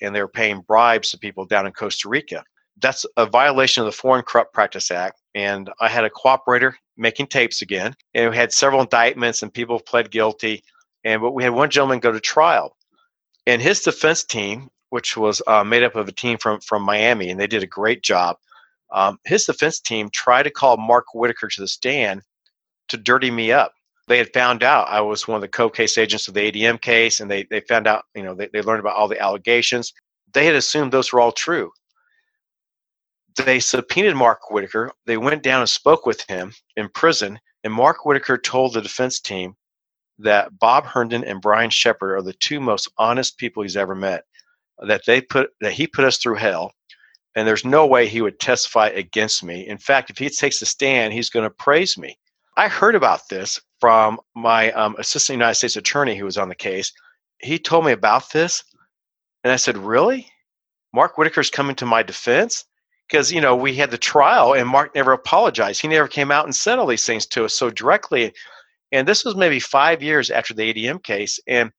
S2: and they were paying bribes to people down in Costa Rica. That's a violation of the Foreign Corrupt Practice Act. And I had a cooperator making tapes again. And we had several indictments and people pled guilty. And but we had one gentleman go to trial. And his defense team, which was uh, made up of a team from, from Miami, and they did a great job. Um, his defense team tried to call Mark Whitacre to the stand to dirty me up. They had found out I was one of the co-case agents of the ADM case, and they, they found out, you know, they, they learned about all the allegations. They had assumed those were all true. They subpoenaed Mark Whitacre. They went down and spoke with him in prison, and Mark Whitacre told the defense team that Bob Herndon and Brian Shepard are the two most honest people he's ever met. That they put that he put us through hell, and there's no way he would testify against me. In fact, if he takes a stand, he's going to praise me. I heard about this from my um, assistant United States attorney who was on the case. He told me about this, and I said, "Really? Mark Whitacre's coming to my defense?" Because you know we had the trial, and Mark never apologized. He never came out and said all these things to us so directly. And this was maybe five years after the ADM case. And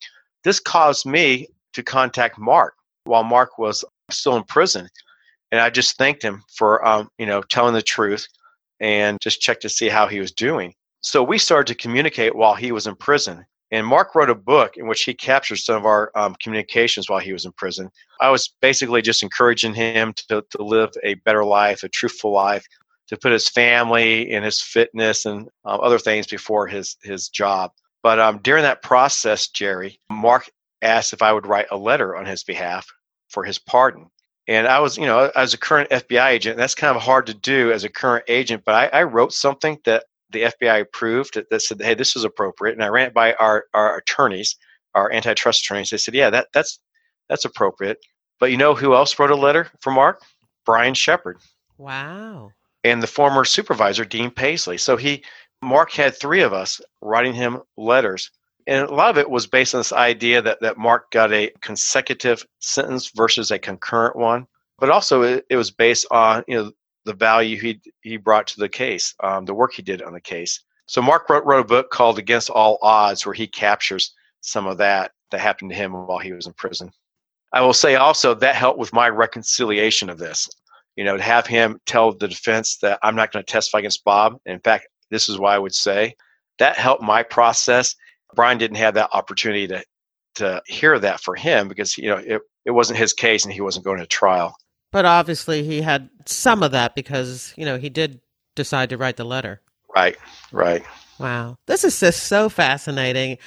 S2: this caused me to contact Mark while Mark was still in prison. And I just thanked him for, um, you know, telling the truth and just checked to see how he was doing. So we started to communicate while he was in prison. And Mark wrote a book in which he captured some of our um, communications while he was in prison. I was basically just encouraging him to, to live a better life, a truthful life, to put his family and his fitness and um, other things before his his job. But um, during that process, Jerri, Mark asked if I would write a letter on his behalf for his pardon. And I was, you know, as a current FBI agent, that's kind of hard to do as a current agent, but I, I wrote something that the FBI approved that said, "Hey, this is appropriate," and I ran it by our our attorneys, our antitrust attorneys. They said, "Yeah, that that's that's appropriate." But you know who else wrote a letter for Mark? Brian Shepard.
S1: Wow.
S2: And the former supervisor, Dean Paisley. So he, Mark had three of us writing him letters. And a lot of it was based on this idea that, that Mark got a consecutive sentence versus a concurrent one. But also it, it was based on, you know, the value he he brought to the case, um, the work he did on the case. So Mark wrote, wrote a book called Against All Odds, where he captures some of that that happened to him while he was in prison. I will say also that helped with my reconciliation of this. You know, to have him tell the defense that I'm not going to testify against Bob. In fact, this is why I would say that helped my process. Brian didn't have that opportunity to to hear that for him because you know it, it wasn't his case and he wasn't going to trial.
S1: But obviously, he had some of that because you know he did decide to write the letter.
S2: Right, right.
S1: Wow, this is just so fascinating.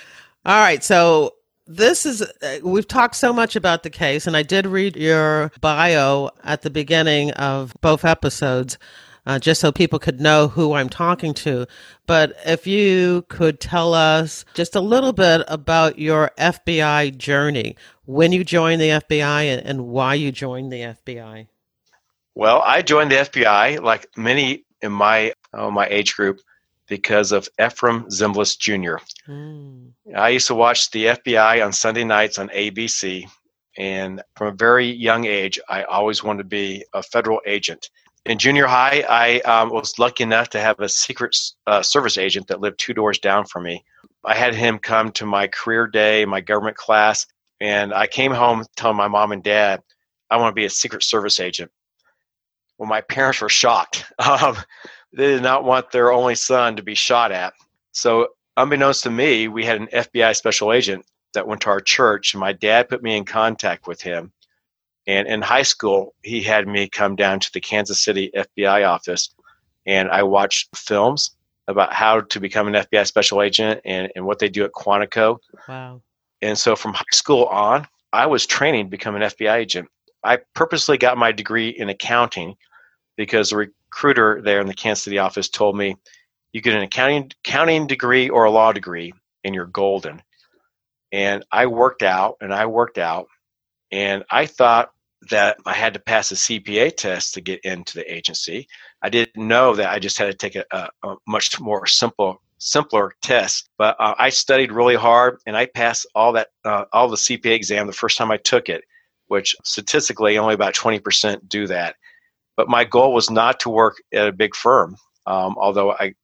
S1: All right, so this is uh, we've talked so much about the case and i did read your bio at the beginning of both episodes uh, just so people could know who i'm talking to. But if you could tell us just a little bit about your fbi journey when you joined the fbi and, why you joined the fbi
S2: well i joined the fbi like many in my oh, my age group because of Efrem Zimbalist Jr. Mm. I used to watch the FBI on Sunday nights on ABC, and from a very young age, I always wanted to be a federal agent. In junior high, I um, was lucky enough to have a secret uh, service agent that lived two doors down from me. I had him come to my career day, my government class, and I came home telling my mom and dad, I want to be a secret service agent. Well, my parents were shocked. Um, they did not want their only son to be shot at. So, unbeknownst to me, we had an FBI special agent that went to our church, and my dad put me in contact with him. And in high school, he had me come down to the Kansas City FBI office, and I watched films about how to become an FBI special agent and, and what they do at Quantico.
S1: Wow.
S2: And so from high school on, I was training to become an FBI agent. I purposely got my degree in accounting because the recruiter there in the Kansas City office told me you get an accounting accounting degree or a law degree and you're golden. And I worked out and I worked out and I thought that I had to pass a CPA test to get into the agency. I didn't know that I just had to take a, a, a much more simple simpler test. But uh, I studied really hard and I passed all that uh, all the CPA exam the first time I took it, which statistically only about 20% do that. But my goal was not to work at a big firm, um, although I,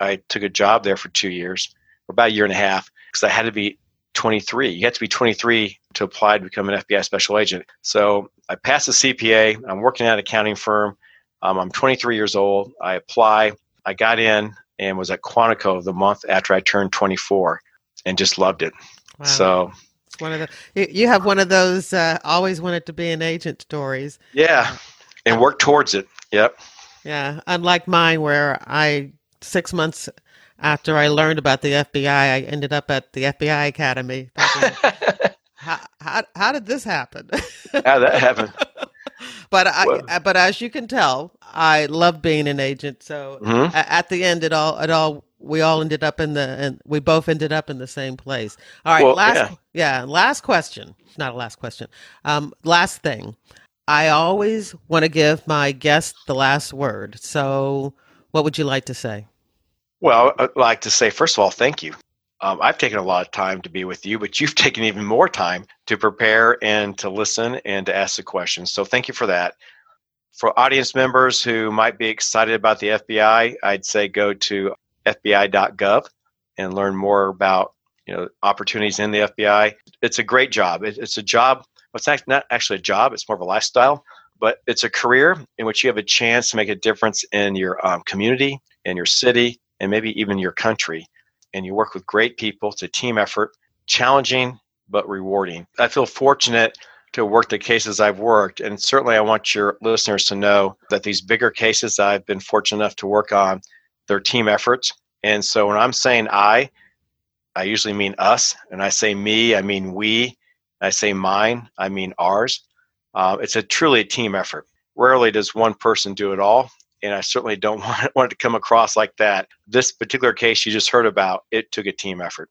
S2: I took a job there for two years, or about a year and a half, because I had to be 23. You have to be 23 to apply to become an FBI special agent. So I passed the CPA. I'm working at an accounting firm. Um, I'm 23 years old. I apply. I got in and was at Quantico the month after I turned 24 and just loved it. Wow. So
S1: it's one of the you have one of those uh, always wanted to be an agent stories.
S2: Yeah and work towards it. Yep.
S1: Yeah, unlike mine, where I six months after I learned about the FBI, I ended up at the FBI Academy. how, how how did this happen?
S2: how that happen?
S1: but I, well, but as you can tell, I love being an agent. So mm-hmm. at the end, it all it all we all ended up in the and we both ended up in the same place. All right, well, last yeah. yeah, last question. Not a last question. Um, last thing. I always want to give my guest the last word. So, what would you like to say?
S2: Well, I'd like to say, first of all, thank you. Um, I've taken a lot of time to be with you, but you've taken even more time to prepare and to listen and to ask the questions. So, thank you for that. For audience members who might be excited about the FBI, I'd say go to FBI.gov and learn more about you know opportunities in the FBI. It's a great job. It's a job it's not actually a job, it's more of a lifestyle, but it's a career in which you have a chance to make a difference in your um, community, in your city, and maybe even your country. And you work with great people. It's a team effort, challenging but rewarding. I feel fortunate to work the cases I've worked, and certainly I want your listeners to know that these bigger cases I've been fortunate enough to work on, they're team efforts. And so when I'm saying I, I usually mean us, and I say me, I mean we, I say mine, I mean ours. Uh, it's a truly a team effort. Rarely does one person do it all, and I certainly don't want it, want it to come across like that. This particular case you just heard about, it took a team effort.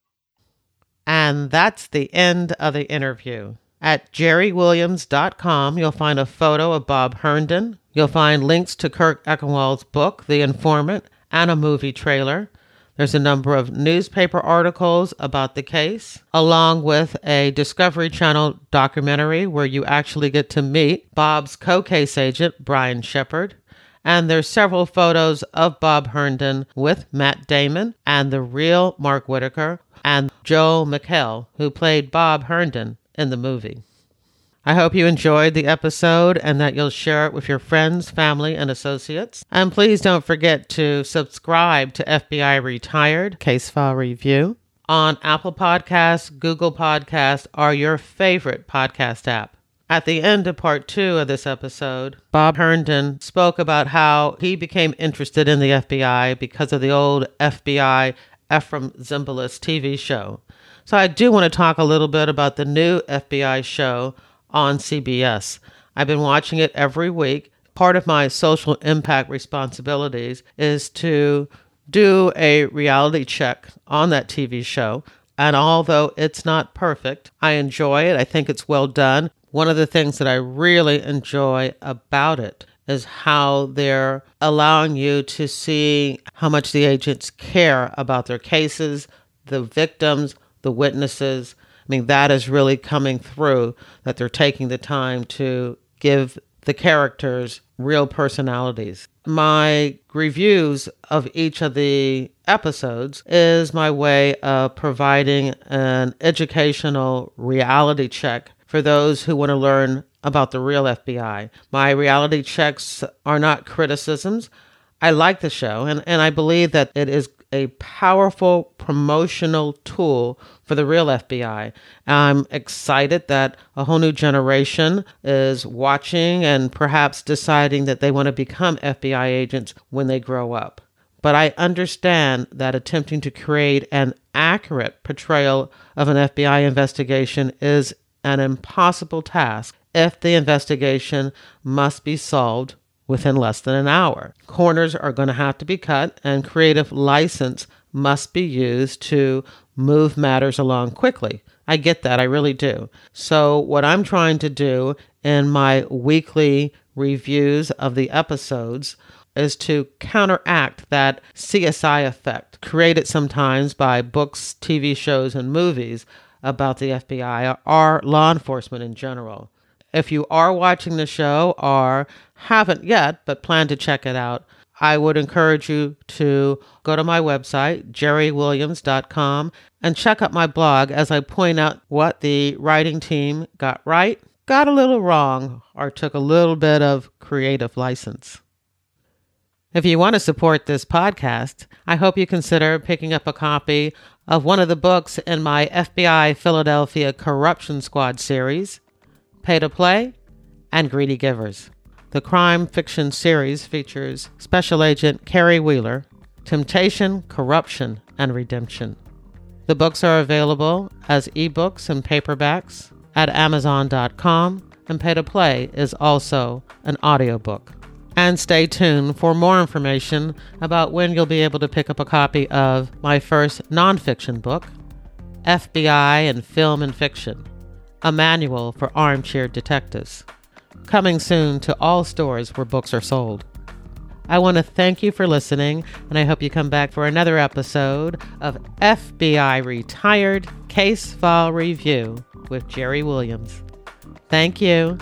S1: And that's the end of the interview. At jerriwilliams.com, you'll find a photo of Bob Herndon. You'll find links to Kurt Eichenwald's book, The Informant, and a movie trailer. There's a number of newspaper articles about the case, along with a Discovery Channel documentary where you actually get to meet Bob's co case agent, Brian Shepard. And there's several photos of Bob Herndon with Matt Damon and the real Mark Whitacre and Joel McHale, who played Bob Herndon in the movie. I hope you enjoyed the episode and that you'll share it with your friends, family, and associates. And please don't forget to subscribe to FBI Retired Case File Review on Apple Podcasts, Google Podcasts, or your favorite podcast app. At the end of part two of this episode, Bob Herndon spoke about how he became interested in the FBI because of the old FBI Efrem Zimbalist TV show. So I do want to talk a little bit about the new FBI show on CBS. I've been watching it every week. Part of my social impact responsibilities is to do a reality check on that TV show. And although it's not perfect, I enjoy it. I think it's well done. One of the things that I really enjoy about it is how they're allowing you to see how much the agents care about their cases, the victims, the witnesses, mean, that is really coming through that they're taking the time to give the characters real personalities. My reviews of each of the episodes is my way of providing an educational reality check for those who want to learn about the real FBI. My reality checks are not criticisms. I like the show, and, and I believe that it is a powerful promotional tool for the real FBI. I'm excited that a whole new generation is watching and perhaps deciding that they want to become FBI agents when they grow up. But I understand that attempting to create an accurate portrayal of an FBI investigation is an impossible task if the investigation must be solved within less than an hour. Corners are going to have to be cut, and creative license must be used to move matters along quickly. I get that, I really do. So, what I'm trying to do in my weekly reviews of the episodes is to counteract that CSI effect created sometimes by books, TV shows, and movies about the FBI or law enforcement in general. If you are watching the show or haven't yet but plan to check it out, I would encourage you to go to my website, jerriwilliams.com, and check out my blog as I point out what the writing team got right, got a little wrong, or took a little bit of creative license. If you want to support this podcast, I hope you consider picking up a copy of one of the books in my FBI Philadelphia Corruption Squad series. Pay to Play, and Greedy Givers. The crime fiction series features Special Agent Carrie Wheeler, Temptation, Corruption, and Redemption. The books are available as ebooks and paperbacks at Amazon.com, and Pay to Play is also an audiobook. And stay tuned for more information about when you'll be able to pick up a copy of my first nonfiction book, FBI and Film and Fiction a manual for armchair detectives. Coming soon to all stores where books are sold. I want to thank you for listening, and I hope you come back for another episode of FBI Retired Case File Review with Jerri Williams. Thank you.